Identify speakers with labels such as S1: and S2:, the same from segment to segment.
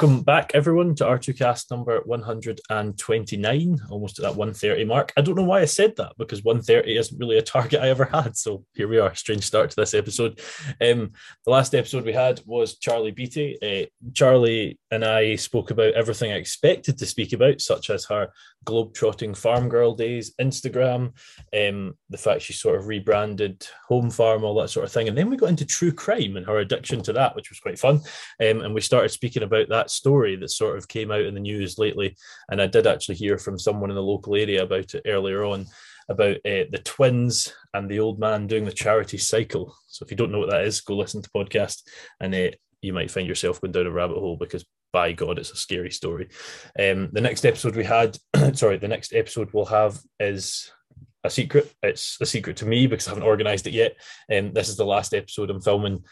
S1: Welcome back, everyone, to R2Kast number 129, almost at that 130 mark. I don't know why I said that because 130 isn't really a target I ever had. So here we are, strange start to this episode. Um, the last episode we had was Charlie Beatty. Uh, Charlie and I spoke about everything I expected to speak about, such as her globe-trotting farm girl days, Instagram, um, the fact she sort of rebranded Home Farm, all that sort of thing. And then we got into true crime and her addiction to that, which was quite fun. Um, and we started speaking about that story that sort of came out in the news lately. And I did actually hear from someone in the local area about it earlier on about uh, the twins and the old man doing the charity cycle. So if you don't know what that is, go listen to podcast and uh, you might find yourself going down a rabbit hole because by God, it's a scary story. Um, the next episode we had, sorry, the next episode we'll have is a secret. It's a secret to me because I haven't organized it yet. And um, this is the last episode I'm filming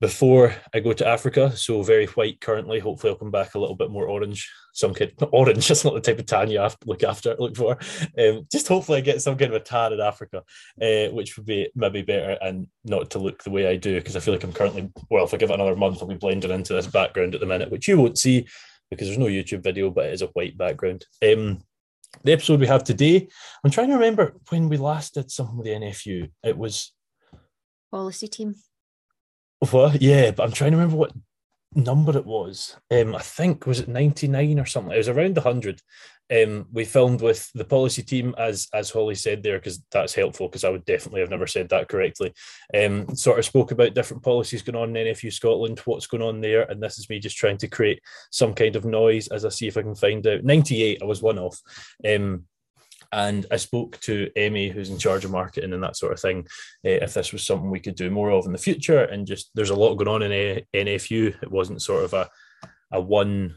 S1: before I go to Africa. So very white currently. Hopefully, I'll come back a little bit more orange. Some kid, orange. That's not the type of tan you have to look after, look for. Um, just hopefully, I get some kind of a tan in Africa, uh, which would be maybe better and not to look the way I do because I feel like I'm currently. Well, if I give it another month, I'll be blending into this background at the minute, which you won't see because there's no YouTube video, but it is a white background. Um, the episode we have today, I'm trying to remember when we last did something with the NFU. It was
S2: policy team.
S1: Yeah, but I'm trying to remember what number it was. Um, I think was it 99 or something. It was around 100. Um, we filmed with the policy team, as as Holly said there, because that's helpful. Because I would definitely have never said that correctly. Um, sort of spoke about different policies going on in NFU Scotland, what's going on there, and this is me just trying to create some kind of noise as I see if I can find out. 98, I was one off. Um, and I spoke to Emmy, who's in charge of marketing and that sort of thing, uh, if this was something we could do more of in the future. And just there's a lot going on in a- NFU. It wasn't sort of a a one.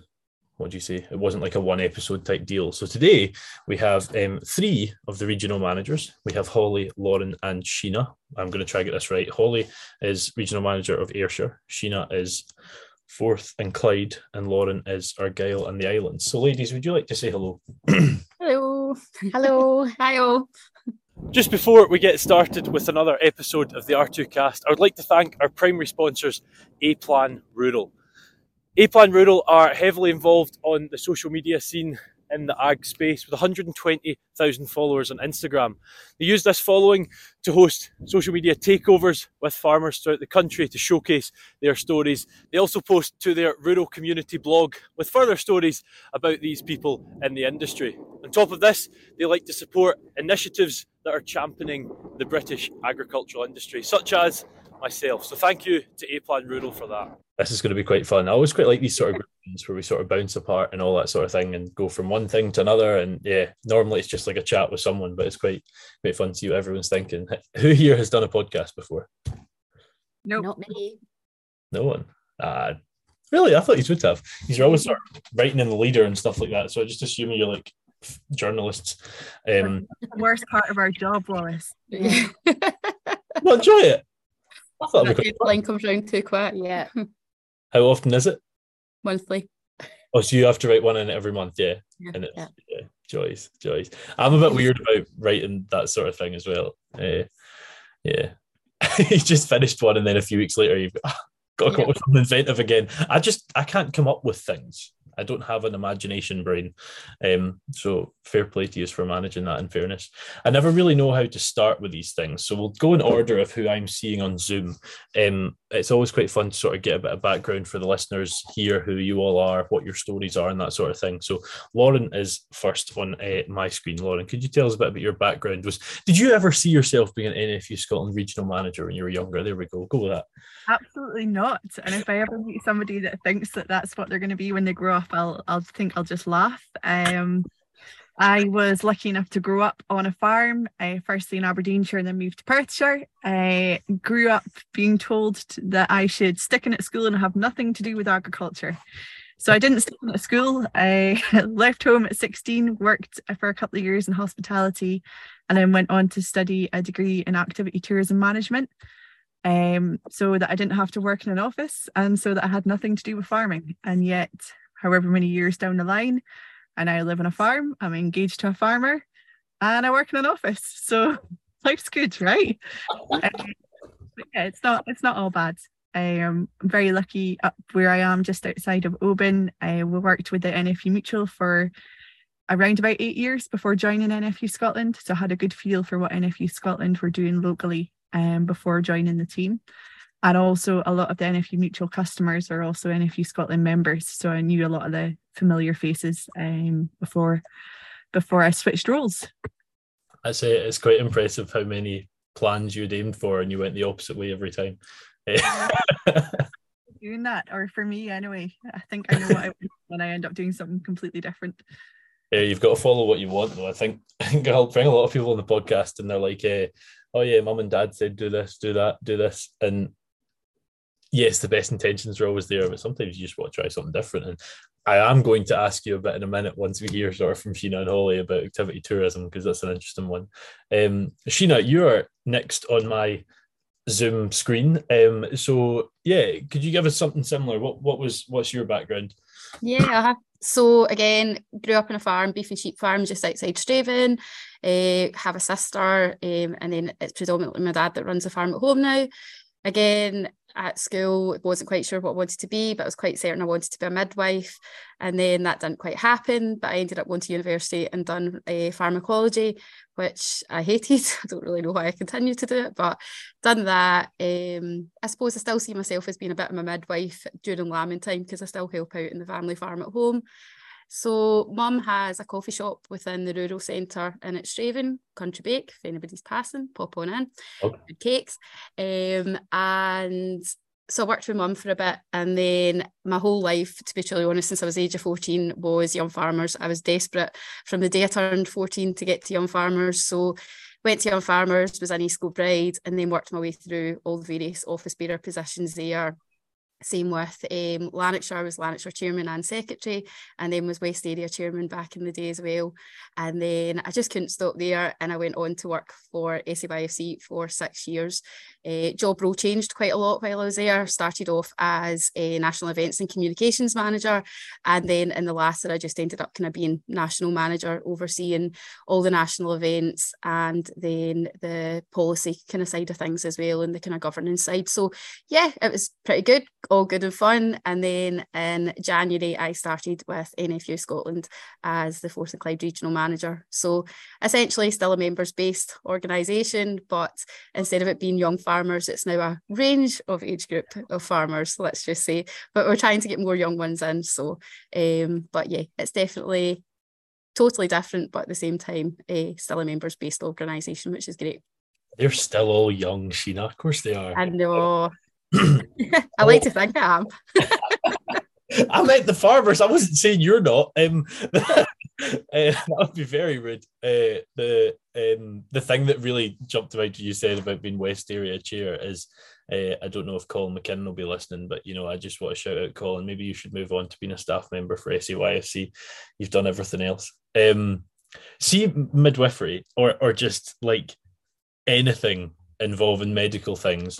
S1: What do you say? It wasn't like a one episode type deal. So today we have um, three of the regional managers. We have Holly, Lauren, and Sheena. I'm going to try to get this right. Holly is regional manager of Ayrshire. Sheena is Forth and Clyde, and Lauren is Argyll and the Islands. So, ladies, would you like to say hello?
S2: hello. Hello. Hi, all.
S3: Just before we get started with another episode of the R2Kast, I would like to thank our primary sponsors, A Plan Rural. A Plan Rural are heavily involved on the social media scene in the ag space with 120,000 followers on Instagram. They use this following to host social media takeovers with farmers throughout the country to showcase their stories. They also post to their rural community blog with further stories about these people in the industry. On top of this, they like to support initiatives that are championing the British agricultural industry, such as myself. So thank you to A Plan Rural for that.
S1: This is going to be quite fun. I always quite like these sort of groups where we sort of bounce apart and all that sort of thing and go from one thing to another. And yeah, normally it's just like a chat with someone, but it's quite quite fun to see what everyone's thinking. Who here has done a podcast before?
S2: Nope. Not me.
S1: No one. Uh, really? I thought you would have. You're always sort of writing in the leader and stuff like that. So I just assume you're like journalists. Um,
S4: worst part of our job, Wallace.
S2: Yeah.
S1: well, enjoy it.
S2: I thought that deadline comes round too quick.
S4: Yeah.
S1: How often is it?
S2: Monthly.
S1: Oh, so you have to write one in every month, yeah.
S2: Yeah.
S1: And it's
S2: yeah.
S1: yeah, joys, joys. I'm a bit weird about writing that sort of thing as well. Uh, yeah. you just finished one and then a few weeks later you've got, got to come up with something inventive again. I just I can't come up with things. I don't have an imagination brain. Um, so fair play to you for managing that in fairness. I never really know how to start with these things. So we'll go in order of who I'm seeing on Zoom. Um, it's always quite fun to sort of get a bit of background for the listeners here, who you all are, what your stories are, and that sort of thing. So Lauren is first on uh, my screen. Lauren, could you tell us a bit about your background? Was did you ever see yourself being an NFU Scotland regional manager when you were younger? There we go. Go with that.
S4: Absolutely not. And if I ever meet somebody that thinks that that's what they're going to be when they grow up, I'll I'll think I'll just laugh. Um, I was lucky enough to grow up on a farm, uh, firstly in Aberdeenshire and then moved to Perthshire. I grew up being told that I should stick in at school and have nothing to do with agriculture. So I didn't stick in at school. I left home at 16, worked for a couple of years in hospitality, and then went on to study a degree in activity tourism management um, so that I didn't have to work in an office and so that I had nothing to do with farming. And yet, however many years down the line, I now live on a farm, I'm engaged to a farmer, and I work in an office. So life's good, right? um, yeah, it's not it's not all bad. Um, I'm very lucky up where I am, just outside of Oban. I worked with the NFU Mutual for around about eight years before joining NFU Scotland. So I had a good feel for what NFU Scotland were doing locally um, before joining the team. And also, a lot of the NFU Mutual customers are also NFU Scotland members. So I knew a lot of the familiar faces um, before before I switched roles.
S1: I say it's quite impressive how many plans you'd aimed for and you went the opposite way every time.
S4: doing that, or for me anyway, I think I know what I want when I end up doing something completely different.
S1: Yeah, you've got to follow what you want, though. I think I think I'll bring a lot of people on the podcast, and they're like, eh, "Oh yeah, mum and dad said do this, do that, do this," and yes, the best intentions are always there, but sometimes you just want to try something different. And I am going to ask you a bit in a minute once we hear sort of from Sheena and Holly about activity tourism because that's an interesting one. Um, Sheena, you are next on my Zoom screen. Um, so yeah, could you give us something similar? What what was what's your background?
S2: Yeah, so again, grew up in a farm, beef and sheep farm just outside Strathaven. Uh, have a sister, um, and then it's predominantly my dad that runs the farm at home now. Again, at school, wasn't quite sure what I wanted to be, but I was quite certain I wanted to be a midwife. And then that didn't quite happen, but I ended up going to university and done a uh, pharmacology, which I hated. I don't really know why I continued to do it, but done that. Um, I suppose I still see myself as being a bit of a midwife during lambing time because I still help out in the family farm at home. So mum has a coffee shop within the rural centre in it's Strathaven, Country Bake, if anybody's passing, pop on in. Okay. Good cakes. Um, and so I worked with mum for a bit and then my whole life, to be truly honest, since I was age of 14 was young farmers. I was desperate from the day I turned 14 to get to young farmers. So went to young farmers, was an East bride and then worked my way through all the various office bearer positions there same with um, Lanarkshire was Lanarkshire chairman and secretary, and then was West Area chairman back in the day as well. And then I just couldn't stop there, and I went on to work for SAYFC for six years. Uh, job role changed quite a lot while I was there. Started off as a national events and communications manager, and then in the latter, I just ended up kind of being national manager, overseeing all the national events and then the policy kind of side of things as well, and the kind of governance side. So yeah, it was pretty good all good and fun. And then in January, I started with NFU Scotland as the Forth and Clyde Regional Manager. So essentially, still a members based organisation, but instead of it being young farmers, it's now a range of age group of farmers, let's just say. But we're trying to get more young ones in. So, um, but yeah, it's definitely totally different, but at the same time, uh, still a members based organisation, which is great.
S1: They're still all young, Sheena. Of course they are.
S2: I know. I like to think I am.
S1: I meant the farmers. I wasn't saying you're not. Um, uh, that would be very rude. Uh, the um, the thing that really jumped out to you said about being West Area chair is uh, I don't know if Colin McKinnon will be listening, but you know I just want to shout out Colin. Maybe you should move on to being a staff member for SAYFC. You've done everything else. Um, see midwifery or or just like anything involving medical things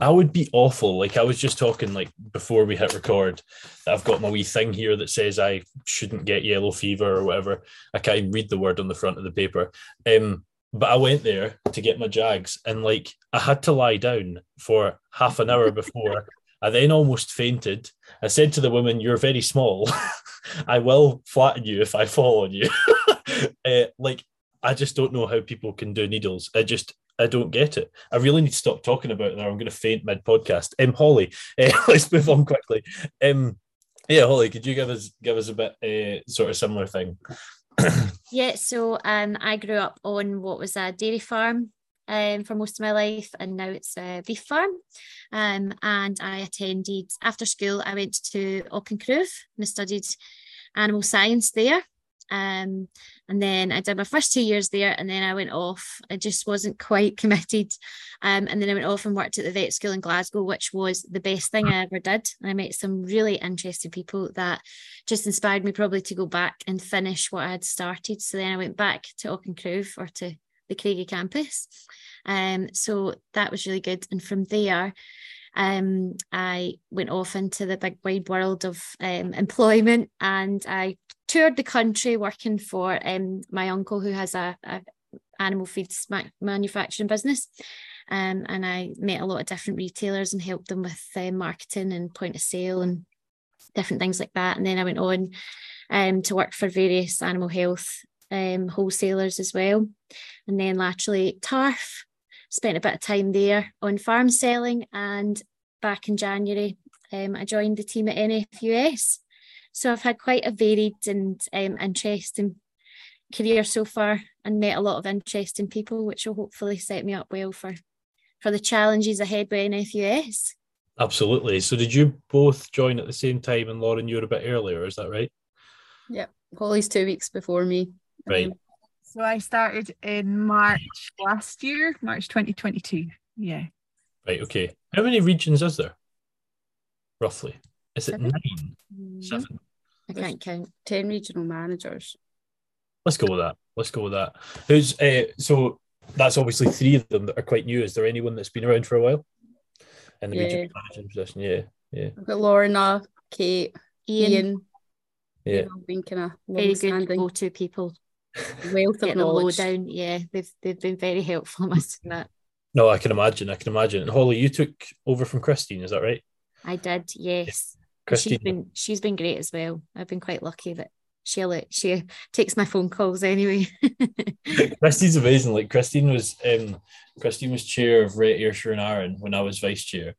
S1: I would be awful. Like I was just talking like before we hit record, I've got my wee thing here that says I shouldn't get yellow fever or whatever. I can't even read the word on the front of the paper. Um, but I went there to get my jags and like I had to lie down for half an hour before. I then almost fainted. I said to the woman, You're very small. I will flatten you if I fall on you. uh, like, I just don't know how people can do needles. I just, I don't get it. I really need to stop talking about it, or I'm going to faint mid podcast. Um, Holly, uh, let's move on quickly. Um, yeah, Holly, could you give us give us a bit uh, sort of similar thing?
S5: yeah, so um, I grew up on what was a dairy farm um, for most of my life, and now it's a beef farm. Um, and I attended after school. I went to Auchencruive and I studied animal science there. Um, and then I did my first two years there, and then I went off. I just wasn't quite committed. Um, and then I went off and worked at the vet school in Glasgow, which was the best thing I ever did. I met some really interesting people that just inspired me probably to go back and finish what I had started. So then I went back to Auchencruive or to the Craigie campus. Um, so that was really good. And from there, um, I went off into the big wide world of um, employment and I toured the country working for um, my uncle who has a, a animal feeds ma- manufacturing business. Um, and I met a lot of different retailers and helped them with uh, marketing and point of sale and different things like that. And then I went on um, to work for various animal health um, wholesalers as well. And then laterally TARF, spent a bit of time there on farm selling. And back in January, um, I joined the team at NFUS. So I've had quite a varied and um, interesting career so far and met a lot of interesting people, which will hopefully set me up well for, for the challenges ahead with NFUS.
S1: Absolutely. So did you both join at the same time and Lauren, you were a bit earlier, is that right?
S2: Yep. Holly's two weeks before me.
S1: Right.
S2: Um,
S4: So I started in March last year, March 2022. Yeah.
S1: Right, okay. How many regions is there? Roughly. Is it
S2: Seven.
S1: nine?
S5: Mm,
S1: Seven.
S5: I can't count.
S2: 10 regional managers.
S1: Let's go with that. Let's go with that. Who's uh, so that's obviously three of them that are quite new. Is there anyone that's been around for a while? In the
S2: Yeah.
S1: regional managing position, yeah. Yeah.
S2: I've got Lorna, Kate,
S5: Ian,
S2: Ian.
S1: Yeah.
S2: they've been kind of
S5: very good go-to people.
S2: wealth of
S5: the
S2: knowledge.
S5: lowdown. Yeah, they've they've been very helpful. I must admit.
S1: No, I can imagine. I can imagine. And Holly, you took over from Christine, is that right?
S5: I did, yes. And She's
S1: Christine.
S5: been she's been great as well. I've been quite lucky that she she takes my phone calls anyway.
S1: Christine's amazing. Like Christine was um Christine was chair of Rate Ayrshire and Arran when I was vice chair.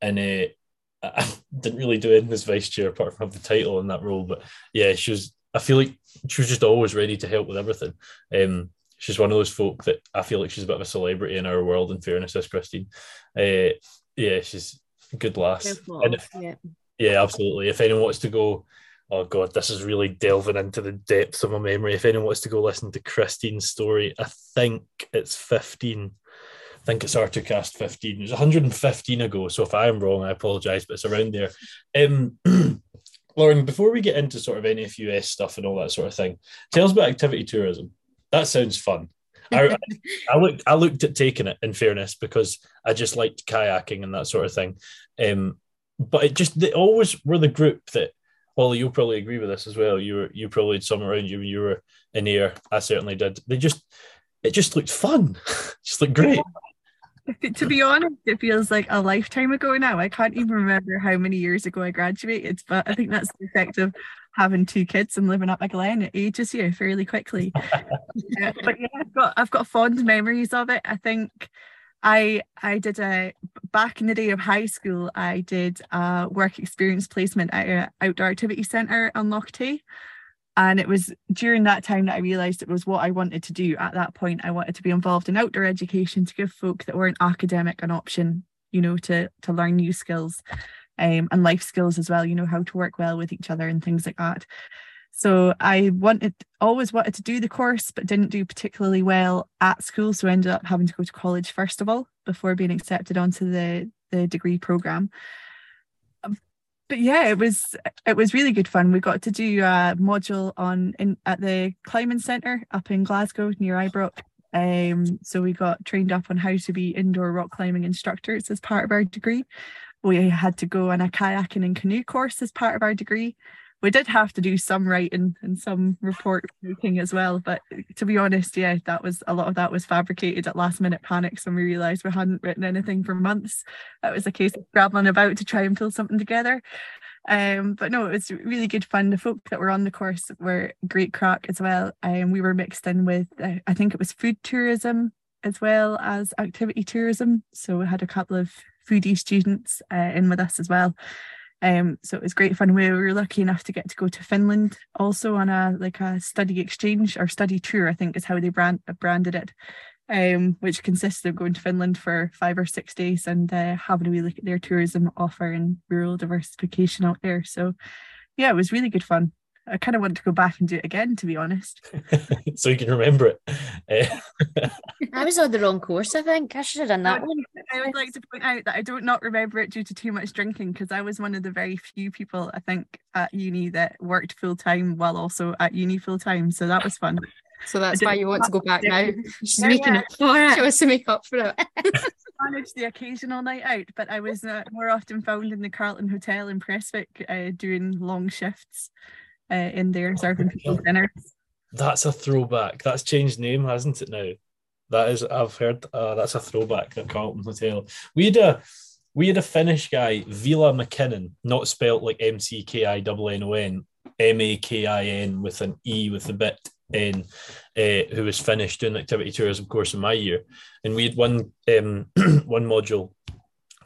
S1: And uh, I didn't really do anything as vice chair apart from have the title in that role. But yeah, she was I feel like she was just always ready to help with everything. Um she's one of those folk that I feel like she's a bit of a celebrity in our world, in fairness, as Christine. Uh yeah, she's a good lass. And if,
S5: yeah.
S1: Yeah, absolutely. If anyone wants to go, oh god, this is really delving into the depths of my memory. If anyone wants to go listen to Christine's story, I think it's 15. I think it's R2Kast 15. It was 115 ago. So if I am wrong, I apologize, but it's around there. Um, Lauren, before we get into sort of NFUS stuff and all that sort of thing, tell us about activity tourism. That sounds fun. I, I looked I looked at taking it in fairness because I just liked kayaking and that sort of thing. Um, but it just they always were the group that Holly, you'll probably agree with this as well. You were you probably had some around you when you were in Ayr. I certainly did. They just it just looked fun. just looked great.
S4: to be honest, it feels like a lifetime ago now. I can't even remember how many years ago I graduated, but I think that's the effect of having two kids and living up a Glen. It ages you fairly quickly. But yeah, I've got I've got fond memories of it. I think I I did a back in the day of high school. I did a work experience placement at an outdoor activity centre on Loch Tay. And it was during that time that I realised it was what I wanted to do. At that point, I wanted to be involved in outdoor education to give folk that weren't academic an option, you know, to to learn new skills, um, and life skills as well. You know, how to work well with each other and things like that. So I wanted always wanted to do the course, but didn't do particularly well at school. So I ended up having to go to college first of all before being accepted onto the the degree program but yeah, it was it was really good fun. We got to do a module on in at the climbing centre up in Glasgow near Ibrox. Um, so we got trained up on how to be indoor rock climbing instructors as part of our degree. We had to go on a kayaking and canoe course as part of our degree. We did have to do some writing and some report making as well, but to be honest, yeah, that was a lot of that was fabricated at last minute panics when we realised we hadn't written anything for months. It was a case of scrabbling about to try and pull something together. Um, but no, it was really good fun. The folk that were on the course were great crack as well. And um, we were mixed in with, uh, I think it was food tourism as well as activity tourism. So we had a couple of foodie students uh, in with us as well. Um, so it was great fun. We were lucky enough to get to go to Finland also on a like a study exchange or study tour, I think is how they brand branded it. Um, which consists of going to Finland for five or six days and uh, having a wee look at their tourism offer and rural diversification out there. So, yeah, it was really good fun. I kind of want to go back and do it again, to be honest.
S1: so you can remember it. Uh,
S5: I was on the wrong course, I think. I should have done that one.
S4: I would like to point out that I don't not remember it due to too much drinking because I was one of the very few people I think at uni that worked full time while also at uni full time. So that was fun.
S2: So that's why you want to go back now.
S5: She's
S4: Yeah,
S5: making
S4: yeah.
S5: up for
S2: She wants to make up for it.
S4: managed the occasional night out, but I was uh, more often found in the Carlton Hotel in Prestwick uh, doing long shifts uh, in there serving people dinner.
S1: that's a throwback. That's changed name, hasn't it now? that is. I've heard. Uh, that's a throwback. The Carlton Hotel. We had a we had a Finnish guy, Vila McKinnon, not spelt like M C K I N N O N, M A K I N with an E with a bit N, uh, who was Finnish doing activity tours, of course, in my year, and we had one um, one module,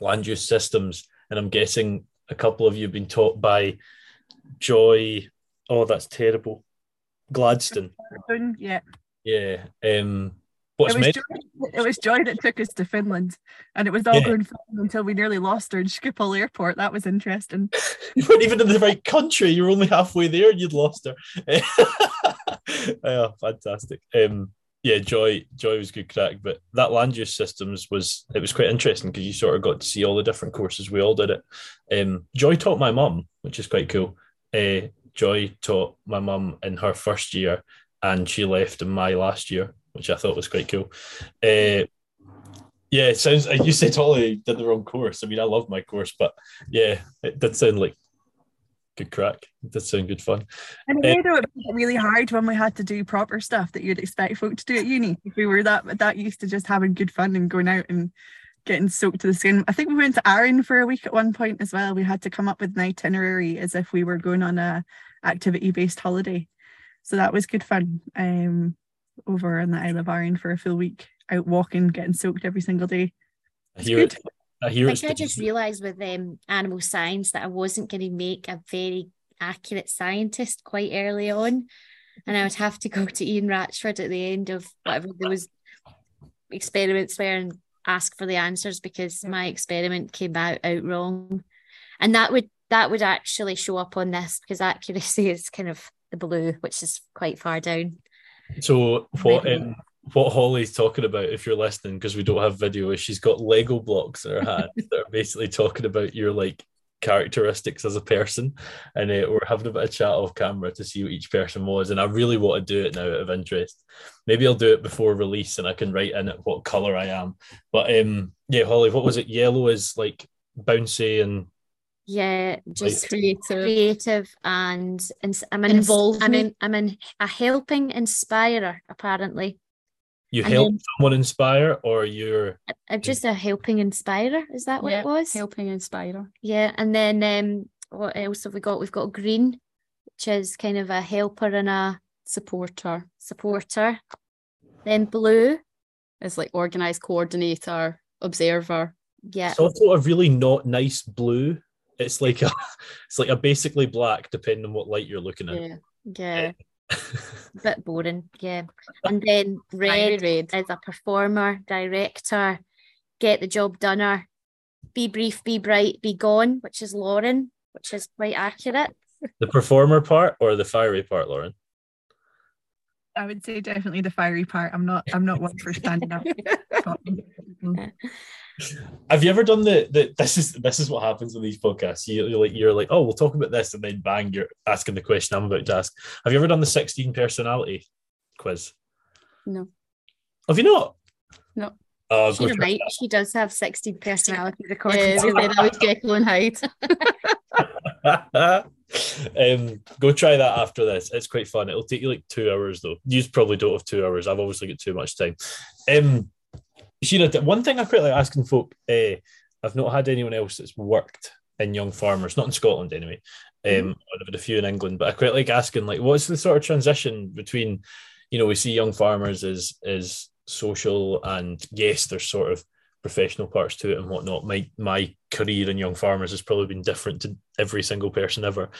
S1: land use systems, and I'm guessing a couple of you have been taught by Joy. Oh, that's terrible. Gladstone.
S4: Yeah.
S1: Yeah. Um, what's
S4: it was? Joy, it was Joy that took us to Finland, and it was all
S1: Yeah.
S4: going fine until we nearly lost her in Schiphol Airport. That was interesting.
S1: You weren't even in the right country. You were only halfway there and you'd lost her. oh, fantastic. Um, yeah, Joy, Joy was good crack, but that land use systems was it was quite interesting because you sort of got to see all the different courses. We all did it. Um, Joy taught my mum, which is quite cool. Uh, Joy taught my mum in her first year, and she left in my last year, which I thought was quite cool. Uh, yeah, it sounds. You said Holly did the wrong course. I mean, I love my course, but yeah, it did sound like good crack. It did sound good fun.
S4: And
S1: Uh,
S4: it made it really hard when we had to do proper stuff that you'd expect folk to do at uni. If we were that that used to just having good fun and going out and getting soaked to the skin. I think we went to Arran for a week at one point as well. We had to come up with an itinerary as if we were going on a activity based holiday. So that was good fun. Um, over in the Isle of Arran for a full week, out walking, getting soaked every single day.
S1: I
S4: It's
S1: hear
S4: good.
S1: it. I hear
S5: I
S1: it's
S5: think I just realised with um, animal science that I wasn't going to make a very accurate scientist quite early on. And I would have to go to Ian Ratchford at the end of whatever those experiments were and ask for the answers because my experiment came out, out wrong. And that would that would actually show up on this because accuracy is kind of the blue, which is quite far down.
S1: So what
S5: Maybe.
S1: um, what Holly's talking about, if you're listening, because we don't have video, is she's got Lego blocks in her hand that are basically talking about your like characteristics as a person, and uh, we're having a bit of chat off camera to see what each person was. And I really want to do it now out of interest. Maybe I'll do it before release, and I can write in it what color I am. But um, yeah, Holly, what was it? Yellow is like bouncy and
S5: Yeah, just
S2: creative.
S5: creative and, and I'm an
S2: Involvement.
S5: I'm in, I'm in a helping inspirer apparently.
S1: You
S5: And
S1: help
S5: then-
S1: someone inspire, or you're
S5: I'm just a helping inspirer. Is that what
S2: Yeah,
S5: it was?
S2: helping inspire.
S5: Yeah, and then um, what else have we got? We've got green, which is kind of a helper and a
S2: Supporter
S5: supporter. Then blue,
S2: is like organized coordinator, observer.
S5: yeah,
S1: It's also a really not nice blue. It's like a, it's like a basically black, depending on what light you're looking at.
S2: Yeah.
S5: yeah, bit boring, yeah. And then
S2: Fiery
S5: red
S2: red.
S5: is a performer, director, get the job doneer, be brief, be bright, be gone, which is Lauren, which is quite accurate.
S1: The performer part or the fiery part, Lauren?
S4: I would say definitely the fiery part. I'm not. I'm not one for standing up.
S1: Have you ever done the, the this is this is what happens in these podcasts. You, you're like you're like, oh, we'll talk about this, and then bang, you're asking the question I'm about to ask. Have you ever done the 16 personality quiz?
S2: No.
S1: Have you not?
S2: No.
S1: Oh, go
S5: She's
S1: try
S5: right. She does have 16 personalities according
S2: Yeah,
S5: to
S2: we said I was Jekyll and Hyde.
S1: um, go try that after this. It's quite fun. It'll take you like two hours though. You probably don't have two hours. I've obviously got too much time. Um, Sheena, one thing I quite like asking folk. Uh, I've not had anyone else that's worked in young farmers, not in Scotland anyway. Um, I've had a few in England, but I quite like asking like, what's the sort of transition between, you know, we see young farmers as as social and yes, there's sort of professional parts to it and whatnot. My my career in young farmers has probably been different to every single person ever,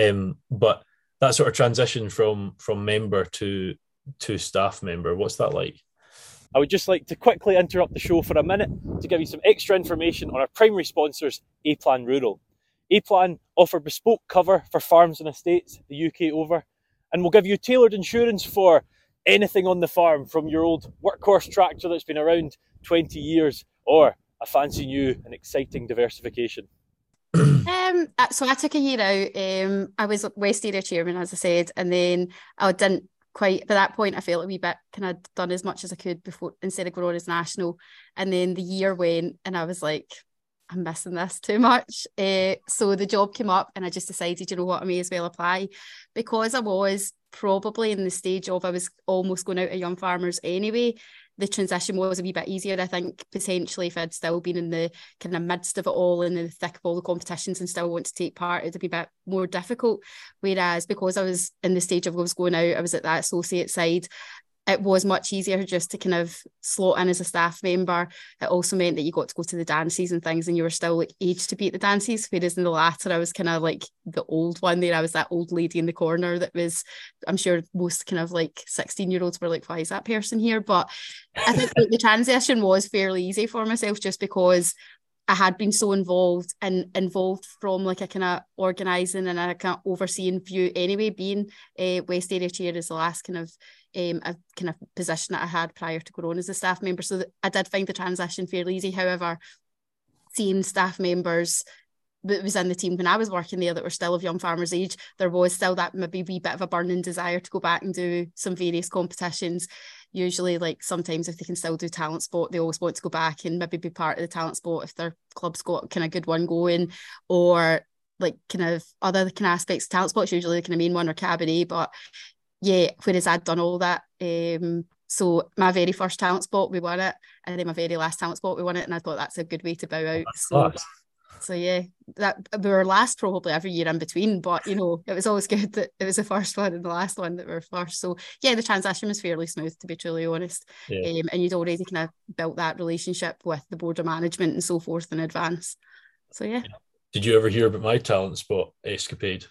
S1: um, but that sort of transition from from member to to staff member, what's that like?
S3: I would just like to quickly interrupt the show for a minute to give you some extra information on our primary sponsors, A Plan Rural. A Plan offer bespoke cover for farms and estates the UK over, and will give you tailored insurance for anything on the farm from your old workhorse tractor that's been around 20 years or a fancy new and exciting diversification.
S2: Um, uh, so I took a year out. Um, I was West Area chairman, as I said, and then I didn't quite. By that point, I felt a wee bit kind of done as much as I could before instead of going on as national. And then the year went, and I was like, I'm missing this too much. Uh, so the job came up, and I just decided, you know what, I may as well apply because I was probably in the stage of I was almost going out of young farmers anyway. The transition was a wee bit easier. I think potentially if I'd still been in the kind of midst of it all and in the thick of all the competitions and still want to take part, it'd be a bit more difficult. Whereas because I was in the stage of I was going out, I was at that associate side it was much easier just to kind of slot in as a staff member. It also meant that you got to go to the dances and things, and you were still like aged to be at the dances. Whereas in the latter, I was kind of like the old one there. I was that old lady in the corner that was, I'm sure most kind of like 16 year olds were like, why is that person here? But I think like, the transition was fairly easy for myself just because I had been so involved and involved from like a kind of organising and a kind of overseeing view anyway, being a uh, West Area Chair is the last kind of um, a kind of position that I had prior to on as a staff member. So I did find the transition fairly easy. However, seeing staff members that was in the team when I was working there that were still of young farmers age, there was still that maybe wee bit of a burning desire to go back and do some various competitions. Usually, like sometimes if they can still do talent sport, they always want to go back and maybe be part of the talent sport if their club's got kind of good one going, or like kind of other kind of aspects of talent spots, usually the kind of main one or cabaret. But yeah, whereas I'd done all that. Um, so my very first talent spot, we won it, and then my very last talent spot, we won it, and I thought that's a good way to bow out. So, so yeah, that we were last probably every year in between, but you know, it was always good that it was the first one and the last one that were first. So yeah, the transition was fairly smooth, to be truly honest. Yeah. Um, and you'd already kind of built that relationship with the board of management and so forth in advance. So yeah.
S1: Did you ever hear about my talent spot escapade?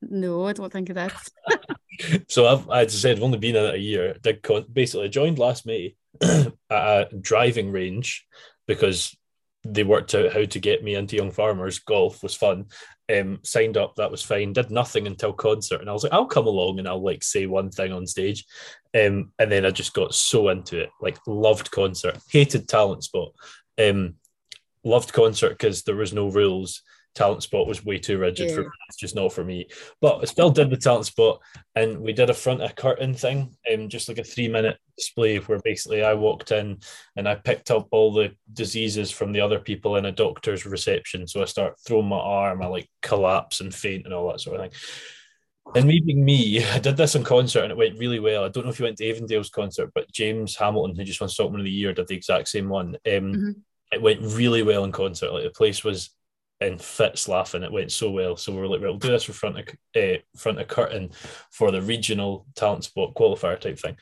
S2: No, I don't think of that.
S1: so I've, as I said, I've only been in it a year. Did con- basically I joined last May at a driving range because they worked out how to get me into young farmers. Golf was fun. Um, signed up, that was fine. Did nothing until concert, and I was like, I'll come along and I'll like say one thing on stage. Um, and then I just got so into it. Like loved concert, hated talent spot. Um, loved concert because there was no rules talent spot was way too rigid yeah. for me. It's just not for me. But I still did the talent spot, and we did a front of curtain thing, um, just like a three minute display where basically I walked in and I picked up all the diseases from the other people in a doctor's reception. So I start throwing my arm, I like collapse and faint and all that sort of thing. And me being me, I did this in concert and it went really well. I don't know if you went to Avondale's concert, but James Hamilton, who just won Stockman of the Year, did the exact same one. Um, mm-hmm. It went really well in concert. Like the place was and Fitz laughing. It went so well. So we are like, we'll do this for front of uh, front of curtain for the regional talent spot qualifier type thing.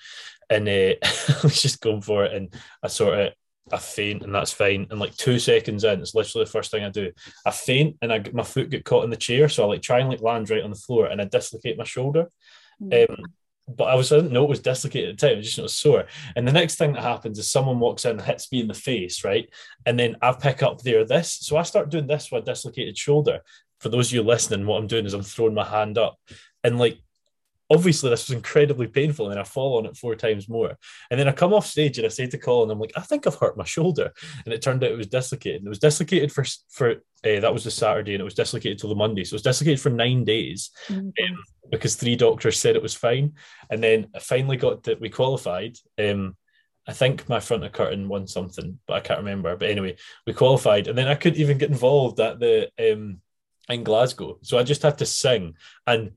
S1: And uh, I was just going for it, and I sort of I faint, and that's fine. And like two seconds in, it's literally the first thing I do. I faint, and I my foot get caught in the chair, so I like try and like land right on the floor, and I dislocate my shoulder. Mm-hmm. Um, but I was I didn't know it was dislocated at the time. It was just not sore. And the next thing that happens is someone walks in and hits me in the face, right? And then I pick up there this. So I start doing this with a dislocated shoulder. For those of you listening, what I'm doing is I'm throwing my hand up, and like obviously this was incredibly painful and then I fall on it four times more. And then I come off stage and I say to Colin, I'm like, I think I've hurt my shoulder. And it turned out it was dislocated. And it was dislocated for, for uh, that was the Saturday and it was dislocated till the Monday. So it was dislocated for nine days mm-hmm. um, because three doctors said it was fine. And then I finally got that we qualified. Um, I think my front of curtain won something, but I can't remember. But anyway, we qualified, and then I couldn't even get involved at the um, in Glasgow, so I just had to sing. And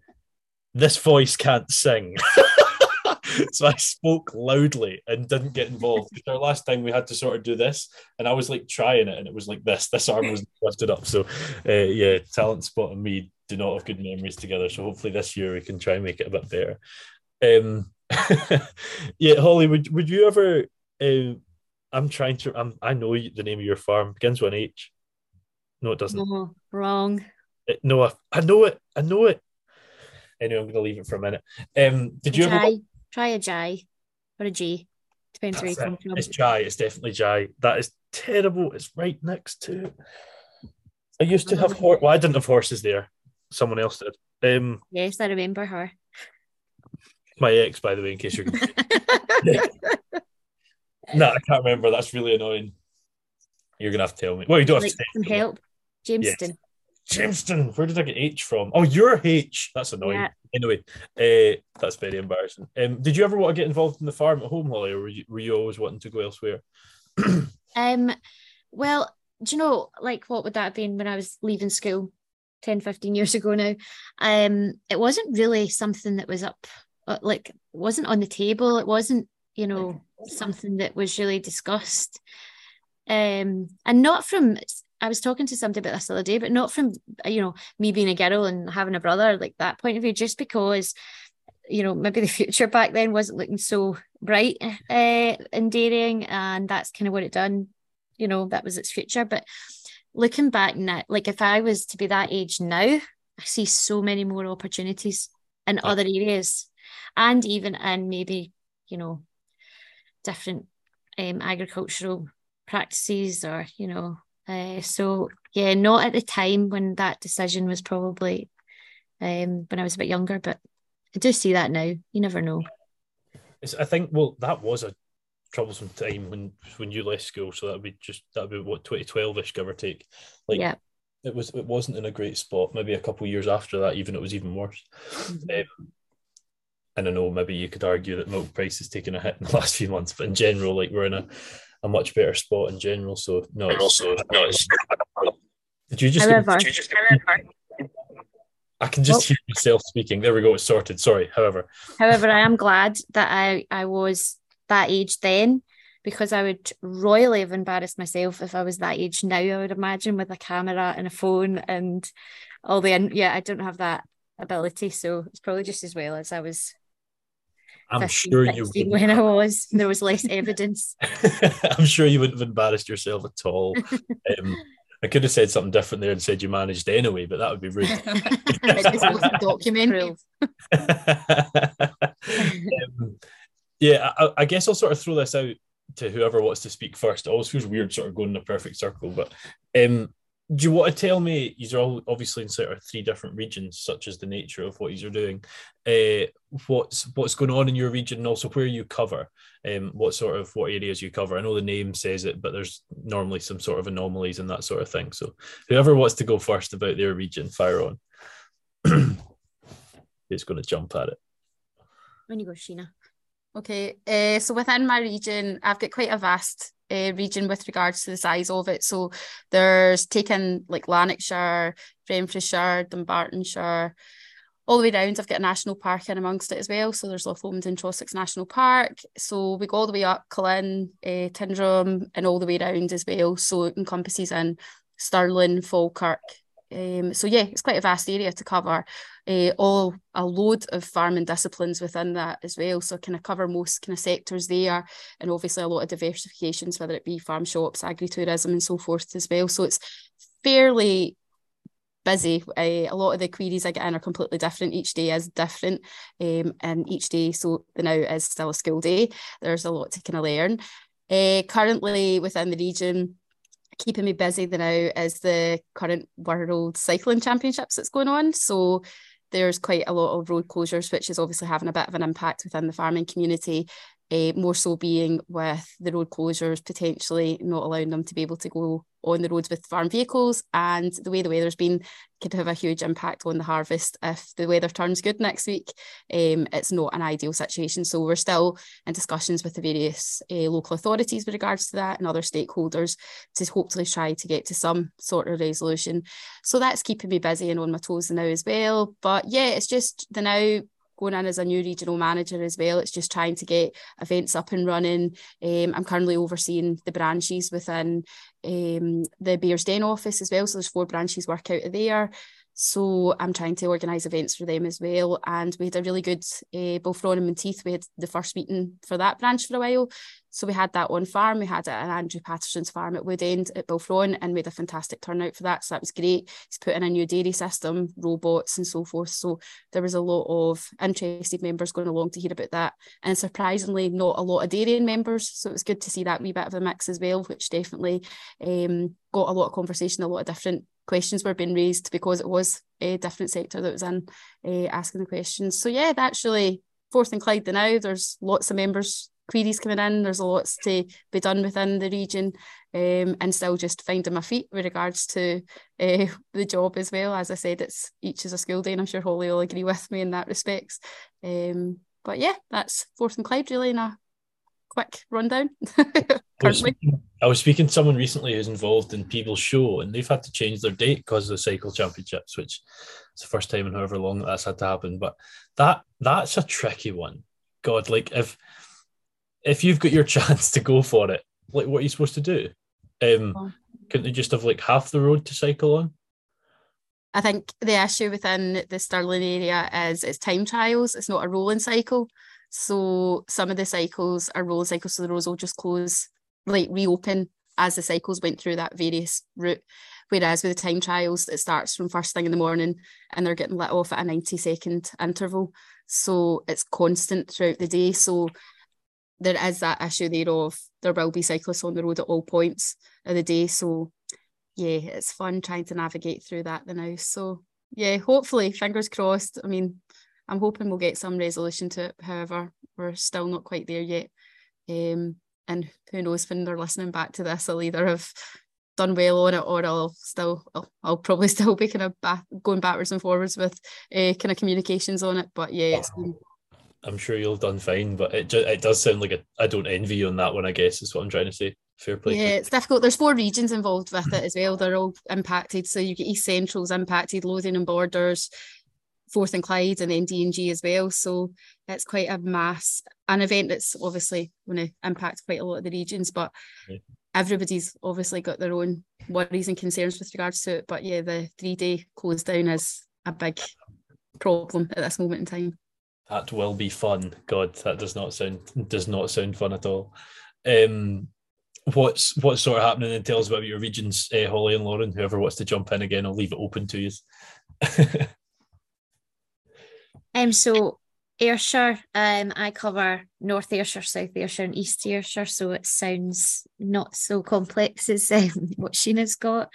S1: this voice can't sing. so I spoke loudly and didn't get involved. Our last time we had to sort of do this, and I was like trying it, and it was like this. This arm was lifted up. So, uh, yeah, talent spot and me do not have good memories together. So hopefully this year we can try and make it a bit better. Um, yeah, Holly, would would you ever? Uh, I'm trying to. I'm, I know the name of your farm begins with an H. No, it doesn't.
S5: No, wrong.
S1: It, no, I, I know it. I know it. Anyway, I'm going to leave it for a minute. Um, did you
S5: ever try a J or a G? Depends where you come from.
S1: It's Jai. It's definitely Jai. That is terrible. It's right next to. I used to have horse. Well, I didn't have horses there. Someone else did. Um,
S5: yes, I remember her.
S1: My ex, by the way, in case you're. no, I can't remember. That's really annoying. You're gonna have to tell me. Well, you don't have like to.
S5: Some help, Jamestown. Yes.
S1: Jamestown, where did I get H from? Oh, you're H. That's annoying. Yeah. Anyway, uh, that's very embarrassing. Um, did you ever want to get involved in the farm at home, Holly, or were you, were you always wanting to go elsewhere?
S5: um, well, do you know, like, what would that have been when I was leaving school 10, 15 years ago now? Um, it wasn't really something that was up, uh, like, wasn't on the table. It wasn't, you know, something that was really discussed. Um, and not from I was talking to somebody about this the other day, but not from you know me being a girl and having a brother like that point of view, just because you know maybe the future back then wasn't looking so bright uh, in dairying, and that's kind of what it done. You know that was its future, but looking back now, like if I was to be that age now, I see so many more opportunities in yeah. other areas, and even in maybe you know different um, agricultural practices or you know uh, so yeah not at the time when that decision was probably um, when I was a bit younger but I do see that now. You never know.
S1: It's, I think well that was a troublesome time when when you left school so that would be just that would be what 2012ish give or take? Like yeah. it was it wasn't in a great spot. Maybe a couple years after that even it was even worse. Mm-hmm. um, and I know maybe you could argue that milk price has taken a hit in the last few months, but in general, like we're in a, a much better spot in general. So no, it's, also no. It's, did you just? However, did you just, I can just oh. hear myself speaking. There we go. It's sorted. Sorry. However,
S5: however, I am glad that I I was that age then because I would royally have embarrassed myself if I was that age now. I would imagine with a camera and a phone and all the and yeah. I don't have that ability, so it's probably just as well as I was
S1: I'm 15, sure you
S5: when I was there was less evidence.
S1: I'm sure you wouldn't have embarrassed yourself at all. Um, I could have said something different there and said you managed anyway, but that would be rude.
S2: document.
S1: um, yeah, I, I, guess I'll sort of throw this out to whoever wants to speak first. It always feels weird sort of going in a perfect circle, but um, do you want to tell me are all obviously in sort of three different regions such as the nature of what you're doing uh, what's what's going on in your region and also where you cover um, what sort of what areas you cover? I know the name says it but there's normally some sort of anomalies and that sort of thing. So whoever wants to go first about their region fire on. Who's going to jump at it.
S5: When you go sheena
S2: okay uh, so within my region i've got quite a vast uh, region with regards to the size of it. So there's taken like Lanarkshire, Renfrewshire, Dunbartonshire, all the way down. I've got a national park in amongst it as well. So there's Loch Lomond and Trossachs National Park. So we go all the way up Killin, uh, Tyndrum, and all the way around as well. So it encompasses in Stirling, Falkirk, um, so yeah, it's quite a vast area to cover. Uh, all a load of farming disciplines within that as well. So kind of cover most kind of sectors there, and obviously a lot of diversifications, whether it be farm shops, agritourism, and so forth as well. So it's fairly busy. Uh, a lot of the queries I get in are completely different. Each day is different, um, and each day, so the now is still a school day. There's a lot to kind of learn. Uh, currently within the region, keeping me busy now is the current World Cycling Championships that's going on. So there's quite a lot of road closures, which is obviously having a bit of an impact within the farming community uh, more so being with the road closures potentially not allowing them to be able to go on the roads with farm vehicles and the way the weather's been could have a huge impact on the harvest if the weather turns good next week. Um, it's not an ideal situation. So we're still in discussions with the various uh, local authorities with regards to that and other stakeholders to hopefully try to get to some sort of resolution. So that's keeping me busy and on my toes now as well. But yeah it's just the now going in as a new regional manager as well. It's just trying to get events up and running. Um, I'm currently overseeing the branches within um, the Bearsden office as well. So there's four branches work out of there. So I'm trying to organise events for them as well. And we had a really good, uh, Balfron and Menteith, we had the first meeting for that branch for a while. So we had that on farm. We had it at Andrew Patterson's farm at Woodend at Balfron and we had a fantastic turnout for that. So that was great. He's put in a new dairy system, robots and so forth. So there was a lot of interested members going along to hear about that. And surprisingly, not a lot of dairying members. So it was good to see that wee bit of a mix as well, which definitely um, got a lot of conversation, a lot of different questions were being raised because it was a different sector that was in uh, asking the questions. So yeah, that's really Forth and Clyde the now. There's lots of members queries coming in. There's a lots to be done within the region, um, and still just finding my feet with regards to uh, the job as well. As I said, it's each is a school day, and I'm sure Holly will agree with me in that respects. Um, but yeah, that's Forth and Clyde really in a quick rundown.
S1: I was, speaking, I was speaking to someone recently who's involved in people's Show, and they've had to change their date because of the cycle championships, which is the first time in however long that that's had to happen. But that that's a tricky one. God, like if if you've got your chance to go for it, like what are you supposed to do? Um,
S2: Oh.
S1: couldn't they just have like half the road to cycle on?
S2: I think the issue within the Stirling area is it's time trials, it's not a rolling cycle. So some of the cycles are rolling cycles, so the roads will just close, like reopen as the cycles went through that various route. Whereas with the time trials, it starts from first thing in the morning and they're getting let off at a 90 second interval. So it's constant throughout the day. So there is that issue there of there will be cyclists on the road at all points of the day. So yeah, it's fun trying to navigate through that the now. So yeah, hopefully, fingers crossed. I mean, I'm hoping we'll get some resolution to it. However, we're still not quite there yet. Um, and who knows when they're listening back to this, I'll either have done well on it or I'll still I'll, I'll probably still be kind of back, going backwards and forwards with uh, kind of communications on it. But yeah, it's been,
S1: I'm sure you'll have done fine, but it it does sound like a, I don't envy you on that one. I guess is what I'm trying to say. Fair play.
S2: yeah, it's difficult. There's four regions involved with it as well. They're all impacted. So you get East Central's impacted, Lothian and Borders, Forth and Clyde, and then D and G as well. So it's quite a mass an event that's obviously going to impact quite a lot of the regions, but
S1: Yeah.
S2: everybody's obviously got their own worries and concerns with regards to it. But yeah, the three day close down is a big problem at this moment in time.
S1: That will be fun. God, that does not sound does not sound fun at all. Um, what's what's sort of happening and tell us about your regions, uh, Holly and Lauren. Whoever wants to jump in again, I'll leave it open to you.
S5: Um, so Ayrshire, um, I cover North Ayrshire, South Ayrshire, and East Ayrshire, so it sounds not so complex as um, what Sheena's got,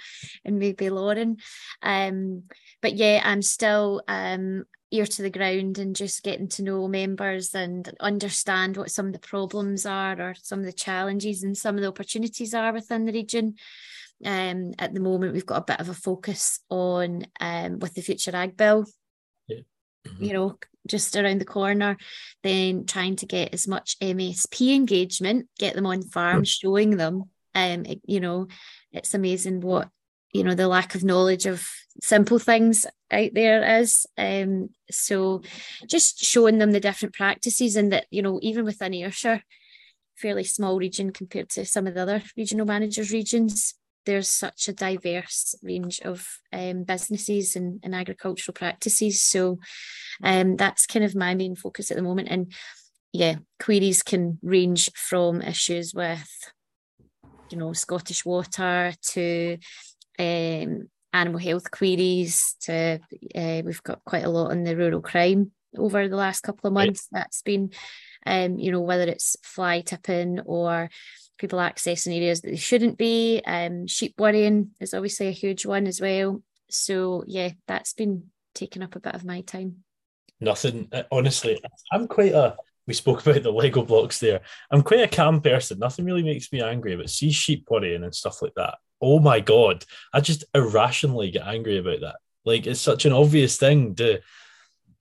S5: and maybe Lauren. Um, but yeah, I'm still um ear to the ground and just getting to know members and understand what some of the problems are or some of the challenges and some of the opportunities are within the region. Um, at the moment, we've got a bit of a focus on um, with the Future Ag Bill you know, just around the corner, then trying to get as much MSP engagement, get them on farm, showing them. Um, it- you know, it's amazing what you know the lack of knowledge of simple things out there is. Um, so just showing them the different practices and that you know even within Ayrshire, fairly small region compared to some of the other regional managers regions. There's such a diverse range of um, businesses and, and agricultural practices. So um, that's kind of my main focus at the moment. And yeah, queries can range from issues with, you know, Scottish water to um, animal health queries to uh, we've got quite a lot on the rural crime over the last couple of months. That's been, um, you know, whether it's fly tipping or people accessing areas that they shouldn't be. Um, sheep worrying is obviously a huge one as well. So yeah, that's been taking up a bit of my time.
S1: Nothing. uh, Honestly, I'm quite a. We spoke about the Lego blocks there. I'm quite a calm person. Nothing really makes me angry, but see sheep worrying and stuff like that. Oh my god, I just irrationally get angry about that. Like it's such an obvious thing to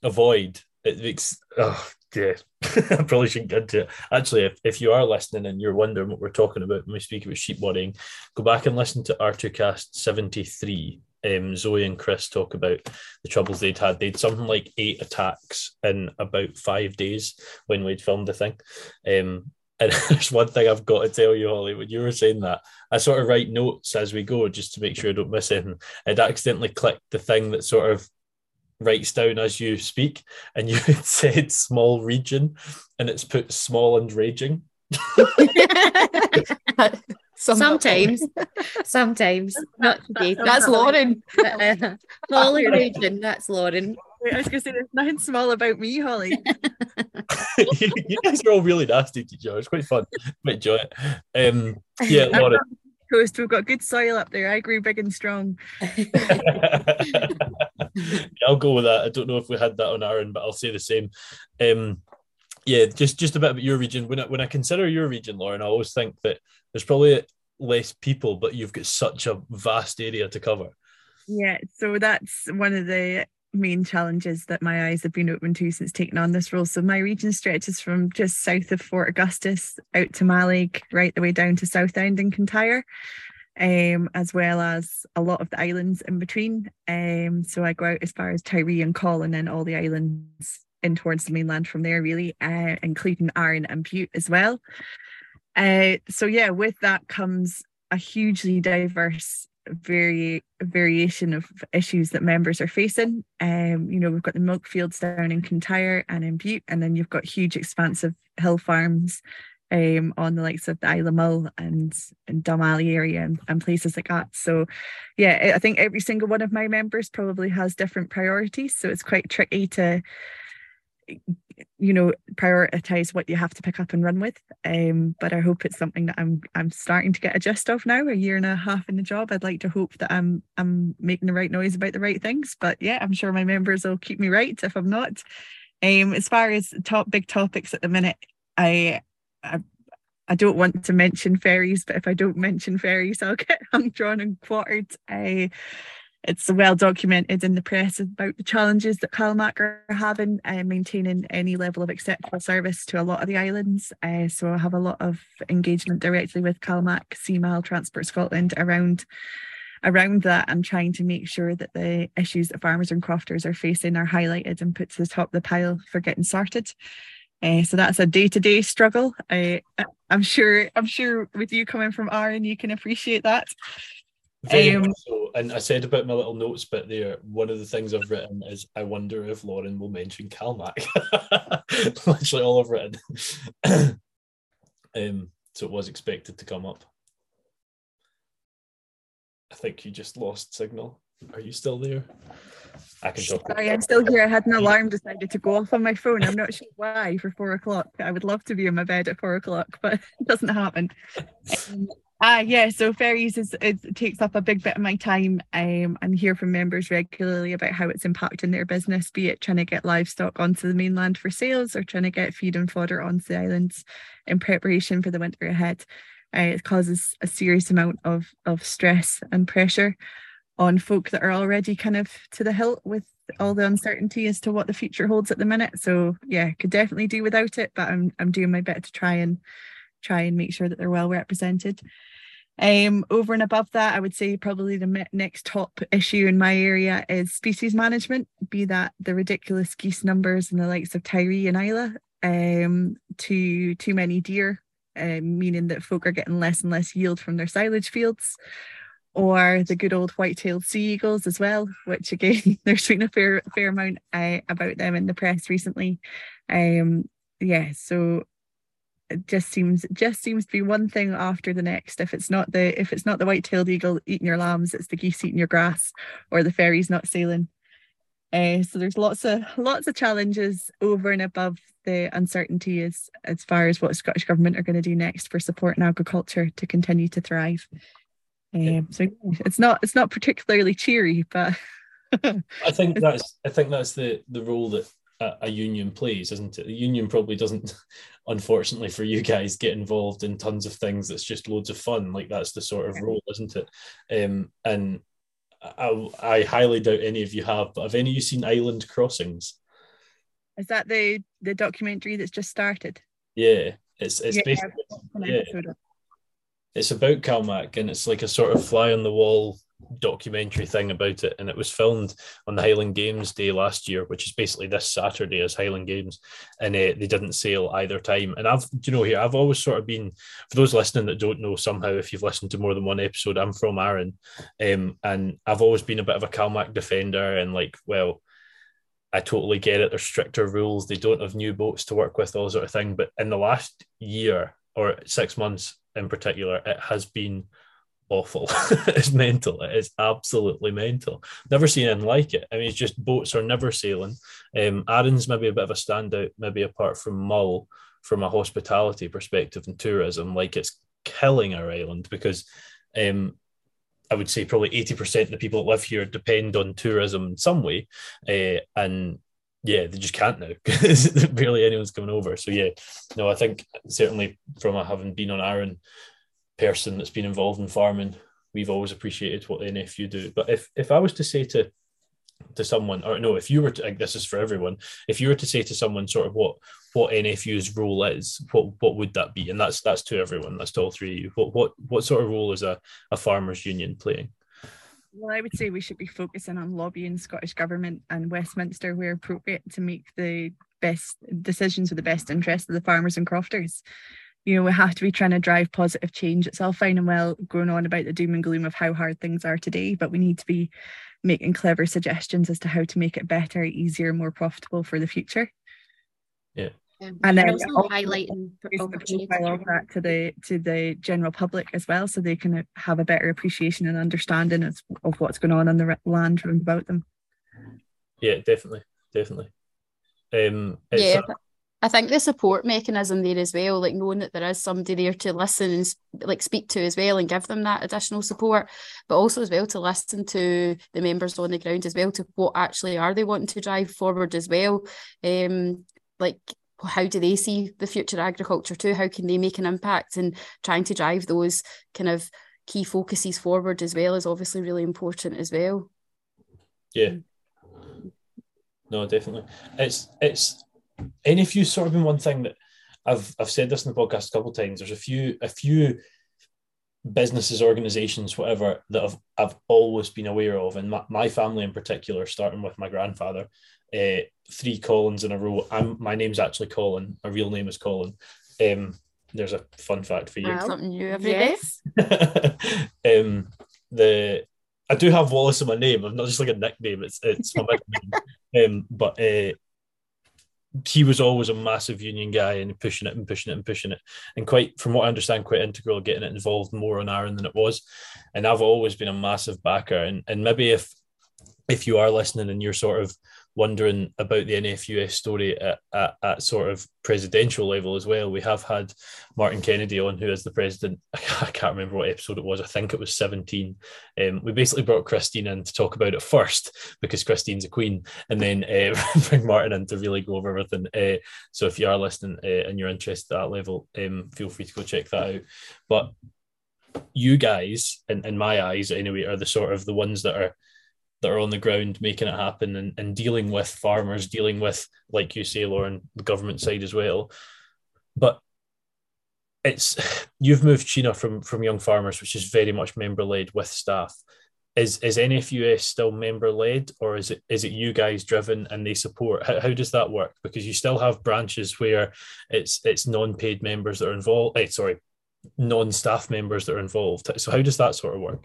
S1: avoid. It makes. Oh yeah, I probably shouldn't get into it. Actually, if, if you are listening and you're wondering what we're talking about when we speak about sheep worrying, go back and listen to R2Kast 73. Um, Zoe and Chris talk about the troubles they'd had. They'd something like eight attacks in about five days when we'd filmed the thing. Um, and there's one thing I've got to tell you, Holly, when you were saying that, I sort of write notes as we go just to make sure I don't miss anything. I'd accidentally clicked the thing that sort of writes down as you speak, and you had said small region, and it's put small and raging.
S5: Sometimes, sometimes, not today.
S2: That's Lauren.
S5: Smaller region, that's Lauren.
S4: Wait, I was going to say, there's nothing small about me, Holly.
S1: you, you guys are all really nasty to each other. It's quite fun. Quite enjoy it. Um, yeah, Lauren.
S4: Coast, we've got good soil up there. I grew big and strong.
S1: I'll go with that. I don't know if we had that on Arran, but I'll say the same. Um, yeah, just just a bit about your region. When I, when I consider your region, Lauren, I always think that there's probably less people, but you've got such a vast area to cover.
S4: Yeah, so that's one of the main challenges that my eyes have been open to since taking on this role. So my region stretches from just south of Fort Augustus out to Mallaig, right the way down to Southend and Kintyre, um, as well as a lot of the islands in between. Um, so I go out as far as Tiree and Coll and then all the islands in towards the mainland from there, really, uh, including Arran and Bute as well. Uh, so yeah, with that comes a hugely diverse vari- variation of issues that members are facing. Um, you know, we've got the milk fields down in Kintyre and in Bute, and then you've got huge expansive hill farms um, on the likes of the Isle of Mull and, and Dunalley area and, and places like that. So, yeah, I think every single one of my members probably has different priorities. So it's quite tricky to you know prioritize what you have to pick up and run with. Um but i hope it's something that i'm i'm starting to get a gist of now a year and a half in the job. I'd like to hope that i'm i'm making the right noise about the right things. But yeah i'm sure my members will keep me right if i'm not. Um as far as top big topics at the minute i i I don't want to mention ferries, but if I don't mention ferries, I'll get hung, drawn, and quartered. I it's well documented in the press about the challenges that CalMac are having uh, maintaining any level of acceptable service to a lot of the islands. Uh, so I have a lot of engagement directly with CalMac, CMAL, Transport Scotland around around that and trying to make sure that the issues that farmers and crofters are facing are highlighted and put to the top of the pile for getting started. Uh, so that's a day-to-day struggle. I, I'm sure. I'm sure with you coming from Arran, you can appreciate that.
S1: Very um, so. And I said about my little notes bit there, one of the things I've written is I wonder if Lauren will mention CalMac. Literally all I've written. um, so it was expected to come up. I think you just lost signal. Are you still there?
S4: I can talk. Sorry, I'm still here. I had an alarm decided to go off on my phone. I'm not sure why for four o'clock. I would love to be in my bed at four o'clock, but it doesn't happen. Um, Ah, uh, yeah. So ferries is it takes up a big bit of my time. Um, and hear from members regularly about how it's impacting their business, be it trying to get livestock onto the mainland for sales or trying to get feed and fodder onto the islands in preparation for the winter ahead. Uh, it causes a serious amount of of stress and pressure on folk that are already kind of to the hilt with all the uncertainty as to what the future holds at the minute. So yeah, could definitely do without it, but I'm I'm doing my bit to try and try and make sure that they're well represented. Um, over and above that, I would say probably the next top issue in my area is species management, be that the ridiculous geese numbers and the likes of Tiree and Islay, um, to too many deer, um, meaning that folk are getting less and less yield from their silage fields, or the good old white-tailed sea eagles as well, which again, there's been a fair fair amount uh, about them in the press recently. Um, yeah, so it just seems just seems to be one thing after the next. If it's not the if it's not the white-tailed eagle eating your lambs, it's the geese eating your grass, or the ferries not sailing. Uh, so there's lots of lots of challenges over and above the uncertainty as as far as what Scottish government are going to do next for supporting agriculture to continue to thrive. Um, so it's not it's not particularly cheery, but
S1: I think that's I think that's the the role that a, union plays, isn't it? The union probably doesn't, unfortunately for you guys, get involved in tons of things that's just loads of fun. Like that's the sort of role, isn't it? Um, and I, I highly doubt any of you have, but have any of you seen Island Crossings?
S4: Is that the the documentary that's just started?
S1: Yeah, it's it's yeah, basically yeah. It's about CalMac and it's like a sort of fly on the wall documentary thing about it, and it was filmed on the Highland Games Day last year, which is basically this Saturday as Highland Games, and uh, they didn't sail either time. And I've, you know, here I've always sort of been for those listening that don't know somehow, if you've listened to more than one episode, I'm from Arran, um, and I've always been a bit of a CalMac defender, and like, well. I totally get it. There's stricter rules. They don't have new boats to work with, all sort of thing. But in the last year or six months in particular, it has been awful. it's mental. It is absolutely mental. Never seen anything like it. I mean, it's just boats are never sailing. Um, Arran's maybe a bit of a standout, maybe apart from Mull, from a hospitality perspective and tourism. Like it's killing our island because um, I would say probably 80% of the people that live here depend on tourism in some way. Uh, and yeah, they just can't now because barely anyone's coming over. So yeah, no, I think certainly from having been on Arran, person that's been involved in farming, we've always appreciated what the NFU do. But if if I was to say to to someone, or no, if you were to, like, this is for everyone, if you were to say to someone sort of what what NFU's role is, what what would that be? And that's that's to everyone, that's to all three of you. What what what sort of role is a, a farmers union playing?
S4: Well, I would say we should be focusing on lobbying Scottish Government and Westminster where appropriate to make the best decisions with the best interest of the farmers and crofters. You know, we have to be trying to drive positive change. It's all fine and well going on about the doom and gloom of how hard things are today, but we need to be making clever suggestions as to how to make it better, easier, more profitable for the future.
S1: Yeah.
S5: Um,
S4: And then
S5: also
S4: also
S5: highlighting
S4: the
S5: opportunities.
S4: that to the to the general public as well, so they can have a better appreciation and understanding of, of what's going on on the land round about them.
S1: Yeah, definitely, definitely. Um,
S2: yeah,
S1: a-
S2: I think the support mechanism there as well, like knowing that there is somebody there to listen and like speak to as well and give them that additional support, but also as well to listen to the members on the ground as well to what actually are they wanting to drive forward as well. Um, like how do they see the future agriculture too? How can they make an impact and trying to drive those kind of key focuses forward as well is obviously really important as well.
S1: Yeah. No, definitely. It's it's NFU sort of been one thing that I've I've said this in the podcast a couple of times. There's a few a few businesses, organizations, whatever that I've I've always been aware of, and my, my family in particular, starting with my grandfather, uh, three Collins in a row. I'm my name's actually Colin. My real name is Colin. Um, there's a fun fact for you.
S2: Learn
S5: Well,
S2: something new every day.
S5: yes.
S1: um, the I do have Wallace in my name. I'm not just like a nickname. It's it's my name. um, but uh, he was always a massive union guy and pushing it and pushing it and pushing it, and quite from what I understand, quite integral getting it involved more on Arran than it was. And I've always been a massive backer. And and maybe if if you are listening and you're sort of wondering about the NFUS story at, at, at sort of presidential level as well, we have had Martin Kennedy on, who is the president. I can't remember what episode it was. I think it was 17. Um, we basically brought Christine in to talk about it first because Christine's a queen, and then uh, bring Martin in to really go over everything. Uh, so if you are listening uh, and you're interested at that level, um, feel free to go check that out. But you guys, in, in my eyes anyway, are the sort of the ones that are that are on the ground making it happen and, and dealing with farmers, dealing with, like you say, Lauren, the government side as well. But it's you've moved Sheena from from Young Farmers, which is very much member led with staff. Is is NFUS still member led, or is it is it you guys driven and they support? How, how does that work? Because you still have branches where it's it's non paid members that are involved. Eh, sorry, non staff members that are involved. So how does that sort of work?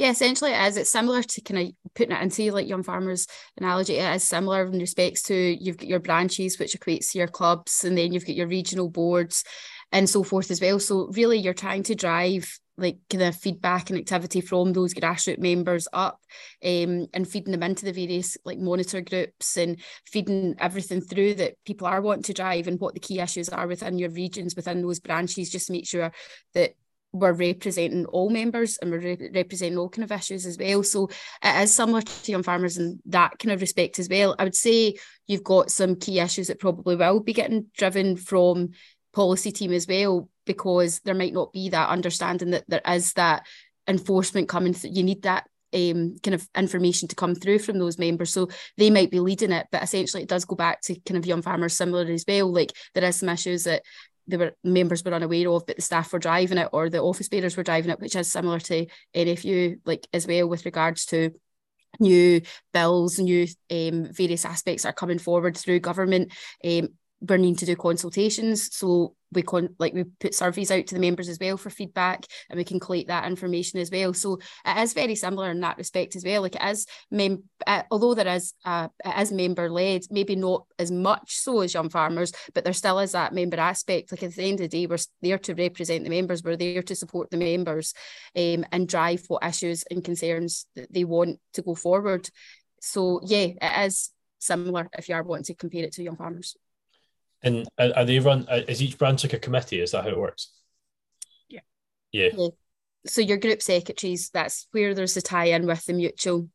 S2: Yeah, essentially it is. It's similar to kind of putting it into like young farmers analogy. It is similar in respects to you've got your branches, which equates to your clubs, and then you've got your regional boards and so forth as well. So really you're trying to drive like kind of feedback and activity from those grassroots members up um, and feeding them into the various like monitor groups and feeding everything through that people are wanting to drive and what the key issues are within your regions, within those branches, just to make sure that we're representing all members and we're re- representing all kind of issues as well. So it is similar to young farmers in that kind of respect as well. I would say you've got some key issues that probably will be getting driven from policy team as well, because there might not be that understanding that there is that enforcement coming. You need that um, kind of information to come through from those members. So they might be leading it, but essentially it does go back to kind of young farmers similar as well. Like there is some issues that they were members were unaware of, but the staff were driving it or the office bearers were driving it, which is similar to NFU, like as well with regards to new bills, new um, various aspects are coming forward through government. Um, we're needing to do consultations, so we con like we put surveys out to the members as well for feedback, and we can collate that information as well. So it is very similar in that respect as well. Like it is, mem- uh, although there is uh, it is member led, maybe not as much so as young farmers, but there still is that member aspect. Like at the end of the day, we're there to represent the members. We're there to support the members, um, and drive what issues and concerns that they want to go forward. So yeah, it is similar if you are wanting to compare it to young farmers.
S1: And are are they run? uh, Is each branch like a committee? Is that how it works?
S4: Yeah.
S1: Yeah.
S2: so your group secretaries, that's where there's a tie-in with the mutual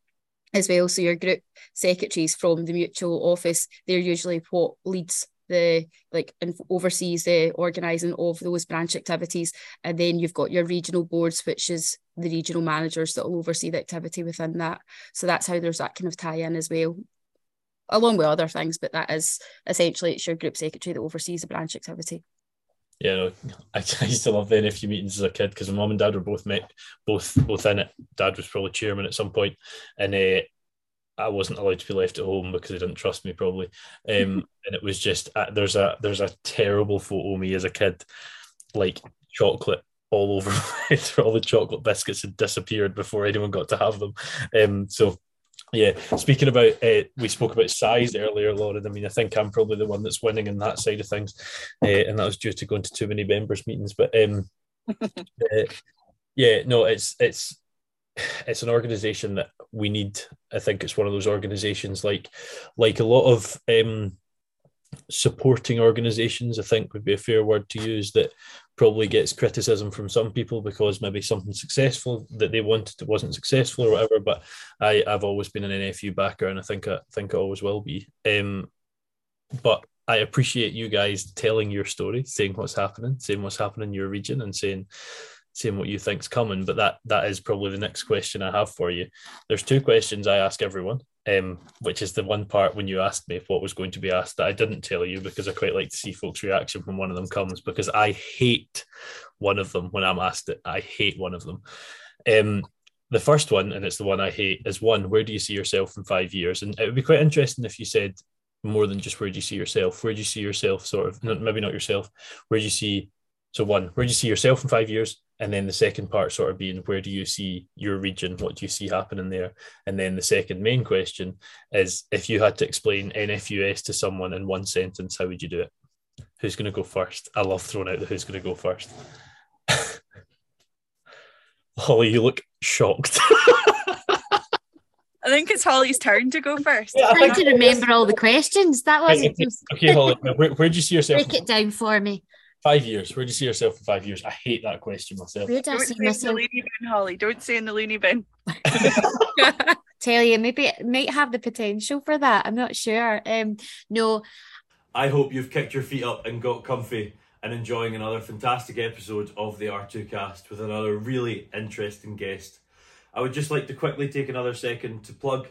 S2: as well. So your group secretaries from the mutual office, they're usually what leads the like and oversees the organising of those branch activities. And then you've got your regional boards, which is the regional managers that will oversee the activity within that. So that's how there's that kind of tie-in as well. Along with other things, but that is essentially it's your group secretary that oversees the branch activity.
S1: Yeah, no, I, I used to love the NFU meetings as a kid because my mum and dad were both met, both both in it. Dad was probably chairman at some point, and uh, I wasn't allowed to be left at home because they didn't trust me probably. Um, and it was just uh, there's a there's a terrible photo of me as a kid, like chocolate all over all the chocolate biscuits had disappeared before anyone got to have them. Um, so yeah, speaking about uh, we spoke about size earlier, Lauren. I mean, I think I'm probably the one that's winning in that side of things, uh, and that was due to going to too many members meetings. But um, uh, yeah, no, it's it's it's an organization that we need. I think it's one of those organizations like like a lot of um, supporting organizations. I think would be a fair word to use that probably gets criticism from some people because maybe something successful that they wanted wasn't successful or whatever. But I I've always been an NFU backer, and I think I think I always will be. Um, but I appreciate you guys telling your story, saying what's happening, saying what's happening in your region, and saying saying what you think's coming. But that that is probably the next question I have for you. There's two questions I ask everyone, um, which is the one part when you asked me what was going to be asked that I didn't tell you because I quite like to see folks' reaction when one of them comes because I hate one of them when I'm asked it. I hate one of them. Um, the first one, and it's the one I hate, is one, where do you see yourself in five years? And it would be quite interesting if you said more than just where do you see yourself? Where do you see yourself sort of, maybe not yourself, where do you see, so one, where do you see yourself in five years? And then the second part sort of being where do you see your region what do you see happening there and then the second main question is if you had to explain nfus to someone in one sentence how would you do it who's going to go first i love throwing out the who's going to go first holly you look shocked
S6: I think it's Holly's turn to go first.
S5: Yeah, I trying to remember all the questions. That wasn't
S1: okay, Holly. Where, where do you see yourself?
S5: Break it down for me.
S1: Five years. Where do you see yourself in five years? I hate that question myself.
S5: Where do I
S6: Don't
S5: see
S6: say in the
S5: myself?
S6: loony bin, Holly. Don't say in the loony bin.
S5: Tell you, maybe it might have the potential for that. I'm not sure. Um, no,
S7: I hope you've kicked your feet up and got comfy and enjoying another fantastic episode of the R2Kast with another really interesting guest. I would just like to quickly take another second to plug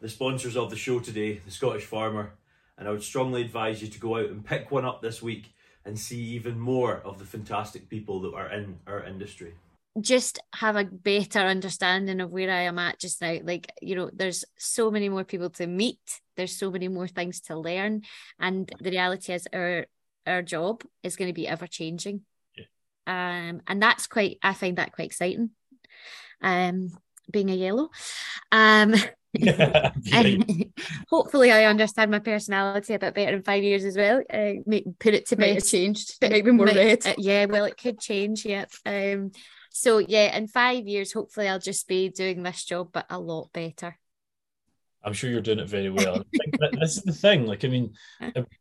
S7: the sponsors of the show today, the Scottish Farmer, and I would strongly advise you to go out and pick one up this week and see even more of the fantastic people that are in our industry.
S5: just have a better understanding of where I am at just now. Like, you know, there's so many more people to meet, there's so many more things to learn. And the reality is our our job is going to be ever changing. Yeah. Um, and that's quite I find that quite exciting. Um, being a yellow. Um and hopefully I understand my personality a bit better in five years as well. Uh, make, put it to
S2: Might have changed. It might be more
S5: Might-
S2: red.
S5: uh, yeah, well, it could change. Yep. Um. So yeah, in five years, hopefully, I'll just be doing this job, but a lot better.
S1: I'm sure you're doing it very well. This is the thing. Like, I mean,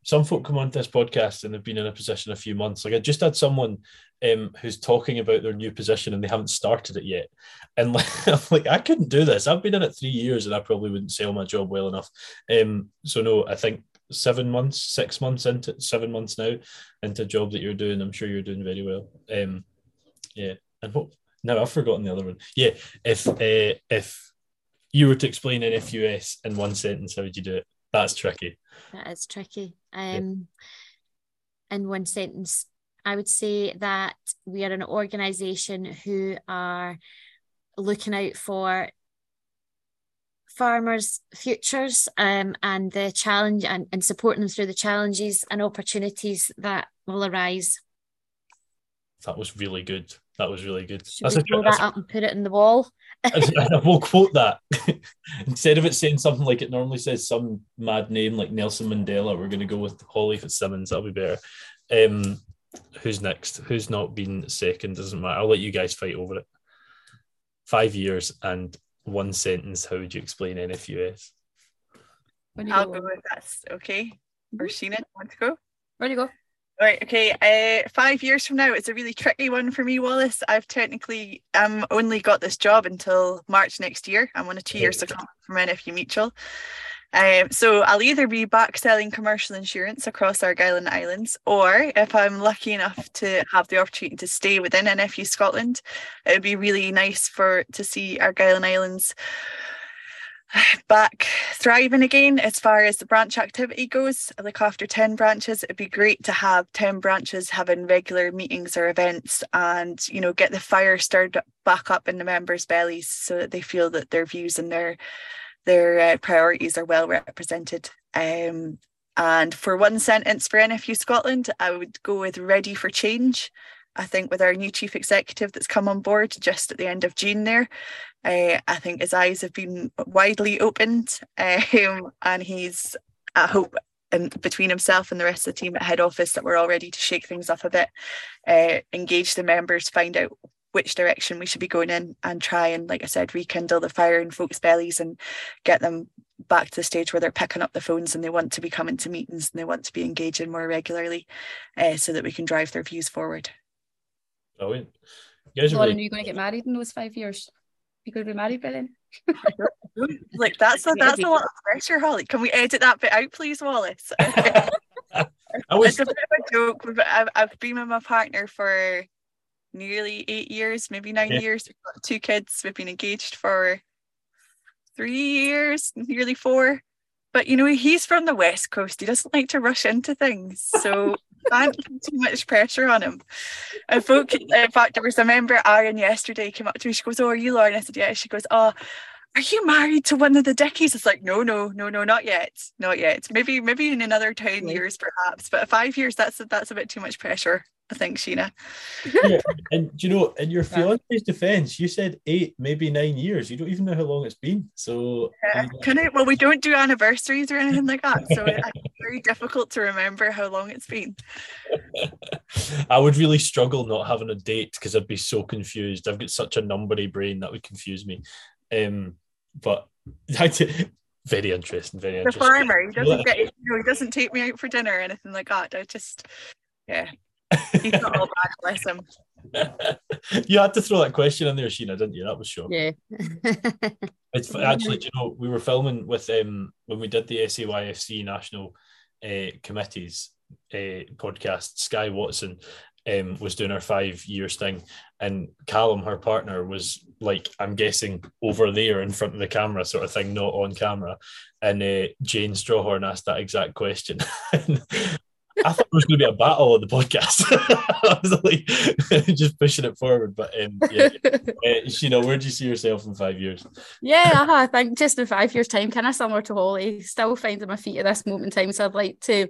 S1: some folk come onto this podcast and they've been in a position a few months. Like, I just had someone um, who's talking about their new position and they haven't started it yet. And like, I'm like, I couldn't do this. I've been in it three years and I probably wouldn't sell my job well enough. Um, so no, I think seven months, six months into seven months now into a job that you're doing, I'm sure you're doing very well. Um, yeah. And what? No, I've forgotten the other one. Yeah. If uh, if you were to explain NFUS in one sentence, how would you do it? That's tricky.
S5: That is tricky. Um, in one sentence, I would say that we are an organisation who are looking out for farmers' futures um, and the challenge and, and supporting them through the challenges and opportunities that will arise.
S1: That was really good. That was really good.
S5: Should
S1: That's
S5: we
S1: a,
S5: blow that up and put it in the wall?
S1: we'll quote that instead of it saying something like it normally says some mad name like Nelson Mandela. We're going to go with Holly Fitzsimmons. That'll be better. Um, who's next? Who's not been second? Doesn't matter. I'll let you guys fight over it. Five years and one sentence. How would you explain NFUS?
S2: Where you
S6: I'll
S2: go?
S6: go with this. Okay. Or Sheena, want to go?
S2: Where do you go?
S6: Right, okay. Uh, five years from now, it's a really tricky one for me, Wallace. I've technically um only got this job until March next year. I'm on a two-year secondment from NFU Mutual. Um, so I'll either be back selling commercial insurance across Argyll and Islands, or if I'm lucky enough to have the opportunity to stay within NFU Scotland, it would be really nice for to see Argyll and Islands back thriving again as far as the branch activity goes. Like after 10 branches, it'd be great to have 10 branches having regular meetings or events and, you know, get the fire stirred back up in the members' bellies so that they feel that their views and their their uh, priorities are well represented. Um, and for one sentence for NFU Scotland, I would go with ready for change. I think with our new chief executive that's come on board just at the end of June there, uh, I think his eyes have been widely opened um, and he's, I hope, and between himself and the rest of the team at head office that we're all ready to shake things up a bit, uh, engage the members, find out which direction we should be going in and try and like i said rekindle the fire in folks bellies and get them back to the stage where they're picking up the phones and they want to be coming to meetings and they want to be engaging more regularly uh, so that we can drive their views forward
S1: brilliant
S2: you guys are, really... are you going to get married in those five years you going to be married by then
S6: like that's a that's a lot of pressure holly can we edit that bit out please wallace I was... it's a bit of a joke I've, I've been with my partner for nearly eight years, maybe nine yeah. years. We've got two kids. We've been engaged for three years, nearly four. But you know, he's from the west coast. He doesn't like to rush into things, so can't put too much pressure on him. And folk, in fact, there was a member Arran yesterday came up to me. She goes, "Oh, are you Lauren?" I said, "Yeah." She goes, "Oh." Are you married to one of the Dickies? It's like, no, no, no, no, not yet, not yet. Maybe, maybe in another ten years, perhaps. But five years, that's that's a bit too much pressure. I think, Sheena.
S1: yeah, and you know, in your fiance's defense, you said eight, maybe nine years. You don't even know how long it's been. So,
S6: yeah. can I? Well, we don't do anniversaries or anything like that, so it's very difficult to remember how long it's been.
S1: I would really struggle not having a date because I'd be so confused. I've got such a numbery brain that would confuse me. Um, but very interesting. Very
S6: the
S1: interesting.
S6: farmer, he doesn't get, you know, he doesn't take me out for dinner or anything like that. I just, yeah. He's not all bad, bless him.
S1: you had to throw that question in there, Sheena, didn't you? That was shocking.
S2: Yeah.
S1: it's actually, you know, we were filming with um when we did the SAYFC national uh, committees uh, podcast. Sky Watson um, was doing her five years thing, and Callum, her partner, was like, I'm guessing over there in front of the camera, sort of thing, not on camera. And uh, Jane Strawhorn asked that exact question. I thought it was going to be a battle on the podcast. I was like just pushing it forward. But um, yeah, uh, Sheena, where do you see yourself in five years?
S2: Yeah, uh-huh. I think just in five years' time, kind of similar to Holly, still finding my feet at this moment in time. So I'd like to,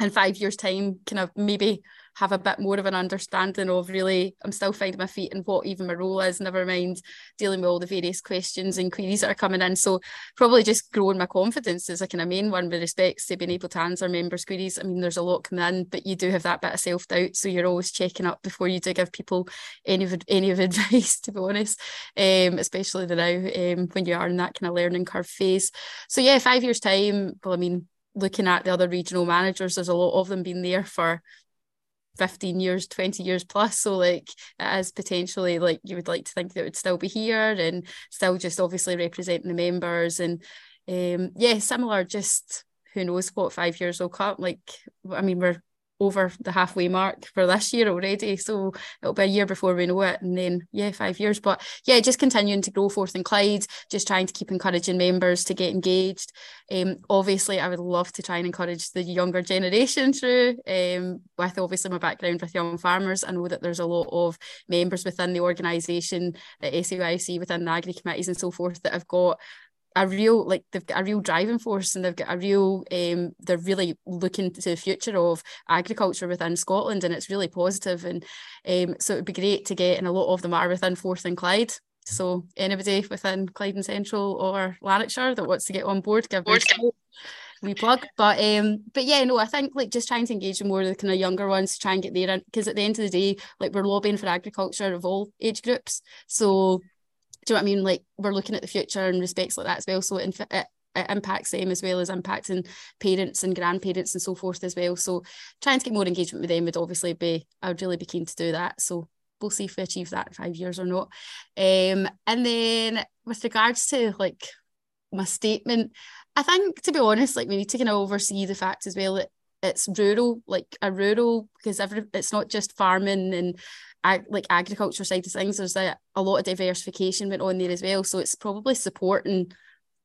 S2: in five years' time, kind of maybe have a bit more of an understanding of really I'm still finding my feet and what even my role is, never mind dealing with all the various questions and queries that are coming in. So probably just growing my confidence is a kind of main one with respects to being able to answer members' queries. I mean, there's a lot coming in, but you do have that bit of self-doubt. So you're always checking up before you do give people any of any of advice, to be honest. Um, especially the now um, when you are in that kind of learning curve phase. So yeah, five years time, well, I mean, looking at the other regional managers, there's a lot of them being there for 15 years 20 years plus. So like is potentially like you would like to think that it would still be here and still just obviously representing the members and um yeah similar just who knows what five years will come. Like i mean we're over the halfway mark for this year already. So it'll be a year before we know it. And then, yeah, five years. But yeah, just continuing to grow Forth and Clyde, just trying to keep encouraging members to get engaged. Um, obviously, I would love to try and encourage the younger generation through, um, with obviously my background with young farmers. I know that there's a lot of members within the organisation the SAYFC, within the agri committees and so forth, that have got a real like they've got a real driving force and they've got a real um they're really looking to the future of agriculture within Scotland and it's really positive and um so it'd be great to get and a lot of them are within Forth and Clyde. So anybody within Clyde and Central or Lanarkshire that wants to get on board give board. we plug. But um but yeah no I think like just trying to engage more of the kind of younger ones to try and get there because at the end of the day like we're lobbying for agriculture of all age groups. So do you know what I mean? Like we're looking at the future and respects like that as well. So it, it, it impacts them as well as impacting parents and grandparents and so forth as well. So trying to get more engagement with them would obviously be, I would really be keen to do that. So we'll see if we achieve that in five years or not. Um, and then with regards to like my statement, I think to be honest, like we need to kind of oversee the fact as well that it's rural, like a rural, because every it's not just farming and ag- like agriculture side of things. There's a, a lot of diversification went on there as well. So it's probably supporting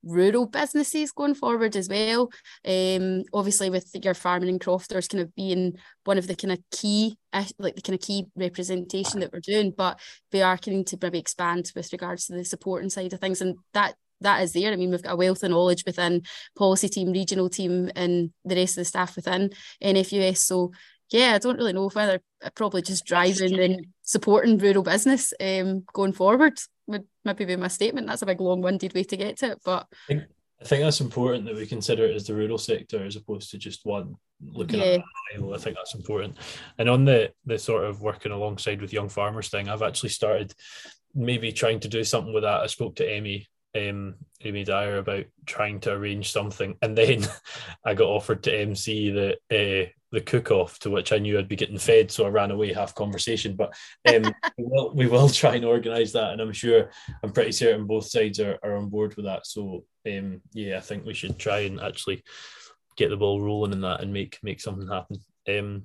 S2: rural businesses going forward as well. Um, obviously with your farming and crofters kind of being one of the kind of key, like the kind of key representation that we're doing, but we are keen to maybe expand with regards to the supporting side of things, and that that is there. I mean, we've got a wealth of knowledge within policy team, regional team, and the rest of the staff within NFUS. So yeah, I don't really know whether probably just driving and supporting rural business um, going forward would maybe be my statement. That's a big long-winded way to get to it, but
S1: I think, I think that's important that we consider it as the rural sector as opposed to just one looking
S2: Yeah.
S1: at. I think that's important. And on the the sort of working alongside with young farmers thing, I've actually started maybe trying to do something with that. I spoke to Amy, um, Amy Dyer about trying to arrange something, and then I got offered to MC the uh, the cook off, to which I knew I'd be getting fed, so I ran away half conversation. But um, we will we will try and organise that, and I'm sure I'm pretty certain both sides are, are on board with that. So um, yeah, I think we should try and actually get the ball rolling in that and make make something happen. Um,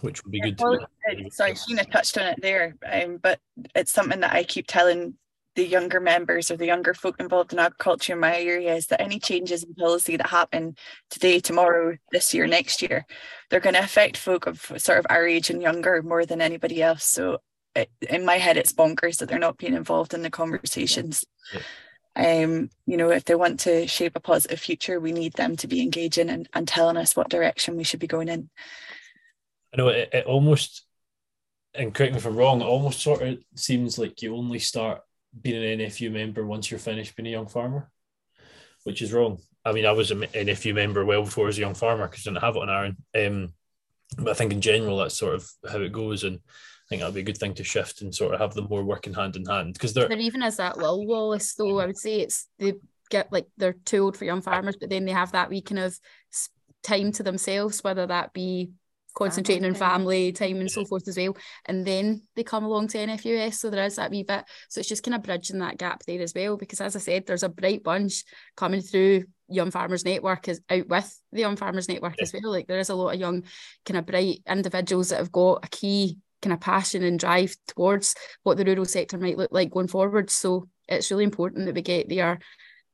S1: which would be good.
S4: Well,
S1: to
S4: sorry, Sheena touched on it there, um, but it's something that I keep telling the younger members or the younger folk involved in agriculture in my area is that any changes in policy that happen today, tomorrow, this year, next year, they're going to affect folk of sort of our age and younger more than anybody else. So it, in my head, it's bonkers that they're not being involved in the conversations. Um, you know, if they want to shape a positive future, we need them to be engaging and, and telling us what direction we should be going in.
S1: I know it, it almost, and correct me if I'm wrong, it almost sort of seems like you only start being an NFU member once you're finished being a young farmer, which is wrong. I mean, I was an NFU member well before I was a young farmer because I didn't have it on Arran. Um, but I think in general, that's sort of how it goes. And I think that'll be a good thing to shift and sort of have them more working hand in hand because they're,
S2: there even as that little Wallace though. I would say it's they get like they're too old for young farmers, but then they have that wee kind of time to themselves, whether that be concentrating on family time and so forth as well. And then they come along to NFUS. So there is that wee bit. So it's just kind of bridging that gap there as well. Because as I said, there's a bright bunch coming through Young Farmers Network is out with the Young Farmers Network as well. Like there is a lot of young kind of bright individuals that have got a key kind of passion and drive towards what the rural sector might look like going forward. So it's really important that we get their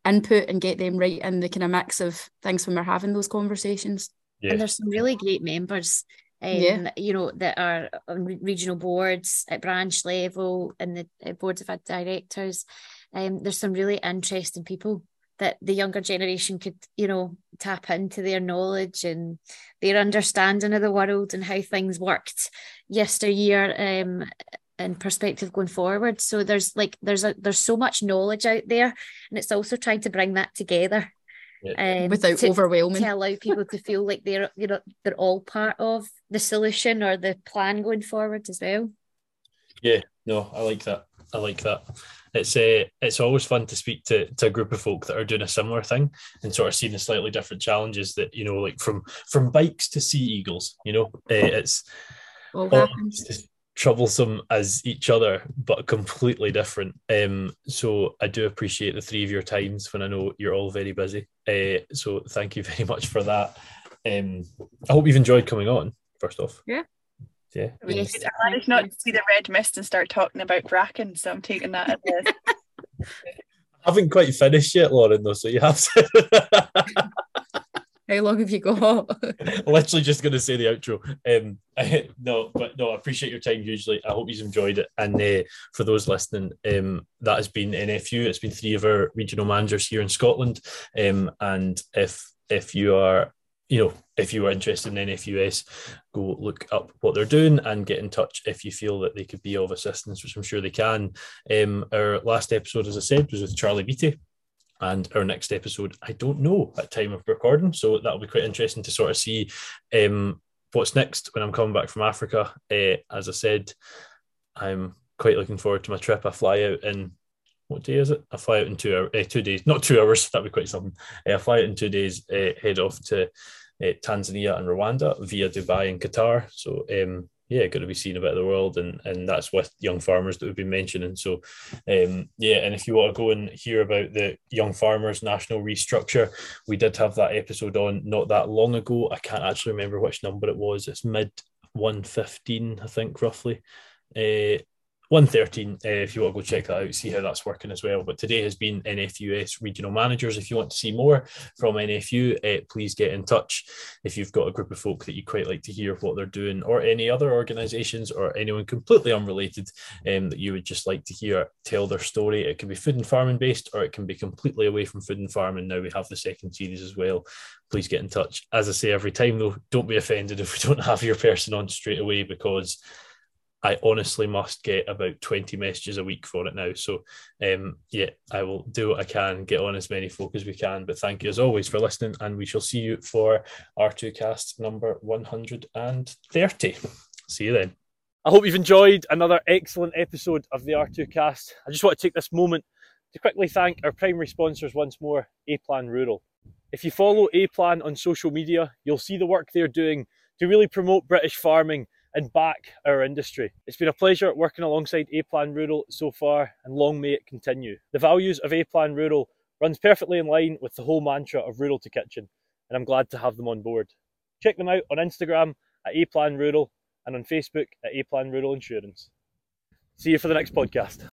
S2: input and get them right in the kind of mix of things when we're having those conversations.
S1: Yeah,
S5: And there's some really great members, um,
S2: Yeah.
S5: you know, that are on regional boards at branch level and the uh, boards of directors. Um, there's some really interesting people that the younger generation could, you know, tap into their knowledge and their understanding of the world and how things worked yesteryear um, and perspective going forward. So there's like there's a there's so much knowledge out there, and it's also trying to bring that together. Um,
S2: without
S5: to-
S2: overwhelming.
S5: to allow people to feel like they're you know they're all part of the solution or the plan going forward as well.
S1: Yeah, no, I like that. I like that. It's uh, it's always fun to speak to, to a group of folk that are doing a similar thing and sort of seeing the slightly different challenges that you know, like from from bikes to sea eagles. You know, uh, it's
S2: All
S1: almost
S2: happens.
S1: As troublesome as each other, but completely different. Um, so I do appreciate the three of your times when I know you're all very busy. Uh, so thank you very much for that. Um, I hope you've enjoyed coming on. First off,
S2: Yeah.
S1: yeah.
S5: Yes,
S4: I managed not to see the red mist and start talking about bracken, so I'm taking that as a
S1: I haven't quite finished yet, Lauren, though, so you have to.
S2: How long have you got?
S1: Literally just going to say the outro. Um, no, but no, I appreciate your time hugely. I hope you've enjoyed it. And uh, for those listening, um, that has been NFU. It's been three of our regional managers here in Scotland. Um, and if if you are, you know, if you are interested in NFUS, go look up what they're doing and get in touch if you feel that they could be of assistance, which I'm sure they can. Um, our last episode, as I said, was with Charlie Beattie. And our next episode, I don't know at time of recording, so that'll be quite interesting to sort of see um, what's next when I'm coming back from Africa. Uh, as I said, I'm quite looking forward to my trip. I fly out in what day is it? I fly out in two uh, two days, not two hours. That'd be quite something. Uh, I fly out in two days. Head off to Tanzania and Rwanda via Dubai and Qatar. So um, yeah, going to be seeing a bit of the world, and and that's with young farmers that we've been mentioning. So um, yeah, and if you want to go and hear about the young farmers national restructure, we did have that episode on not that long ago. I can't actually remember which number it was. It's mid one fifteen, I think, roughly. Uh, 113 uh, if you want to go check that out see how that's working as well. But today has been nfus regional managers. If you want to see more from nfu uh, please get in touch. If you've got a group of folk that you quite like to hear what they're doing or any other organizations or anyone completely unrelated um, that you would just like to hear tell their story it can be food and farming based or it can be completely away from food and farming. Now we have the second series as well. Please get in touch. As i say every time though don't be offended if we don't have your person on straight away because I honestly must get about 20 messages a week for it now. So, um, yeah, I will do what I can, get on as many folk as we can. But thank you as always for listening, and we shall see you for R2Kast number 130. See you then.
S3: I hope you've enjoyed another excellent episode of the R2Kast. I just want to take this moment to quickly thank our primary sponsors once more, A-Plan Rural. If you follow A-Plan on social media, you'll see the work they're doing to really promote British farming and back our industry. It's been a pleasure working alongside A-Plan Rural so far, and long may it continue. The values of A-Plan Rural runs perfectly in line with the whole mantra of Rural to Kitchen, and I'm glad to have them on board. Check them out on Instagram at A-Plan Rural and on Facebook at A-Plan Rural Insurance. See you for the next podcast.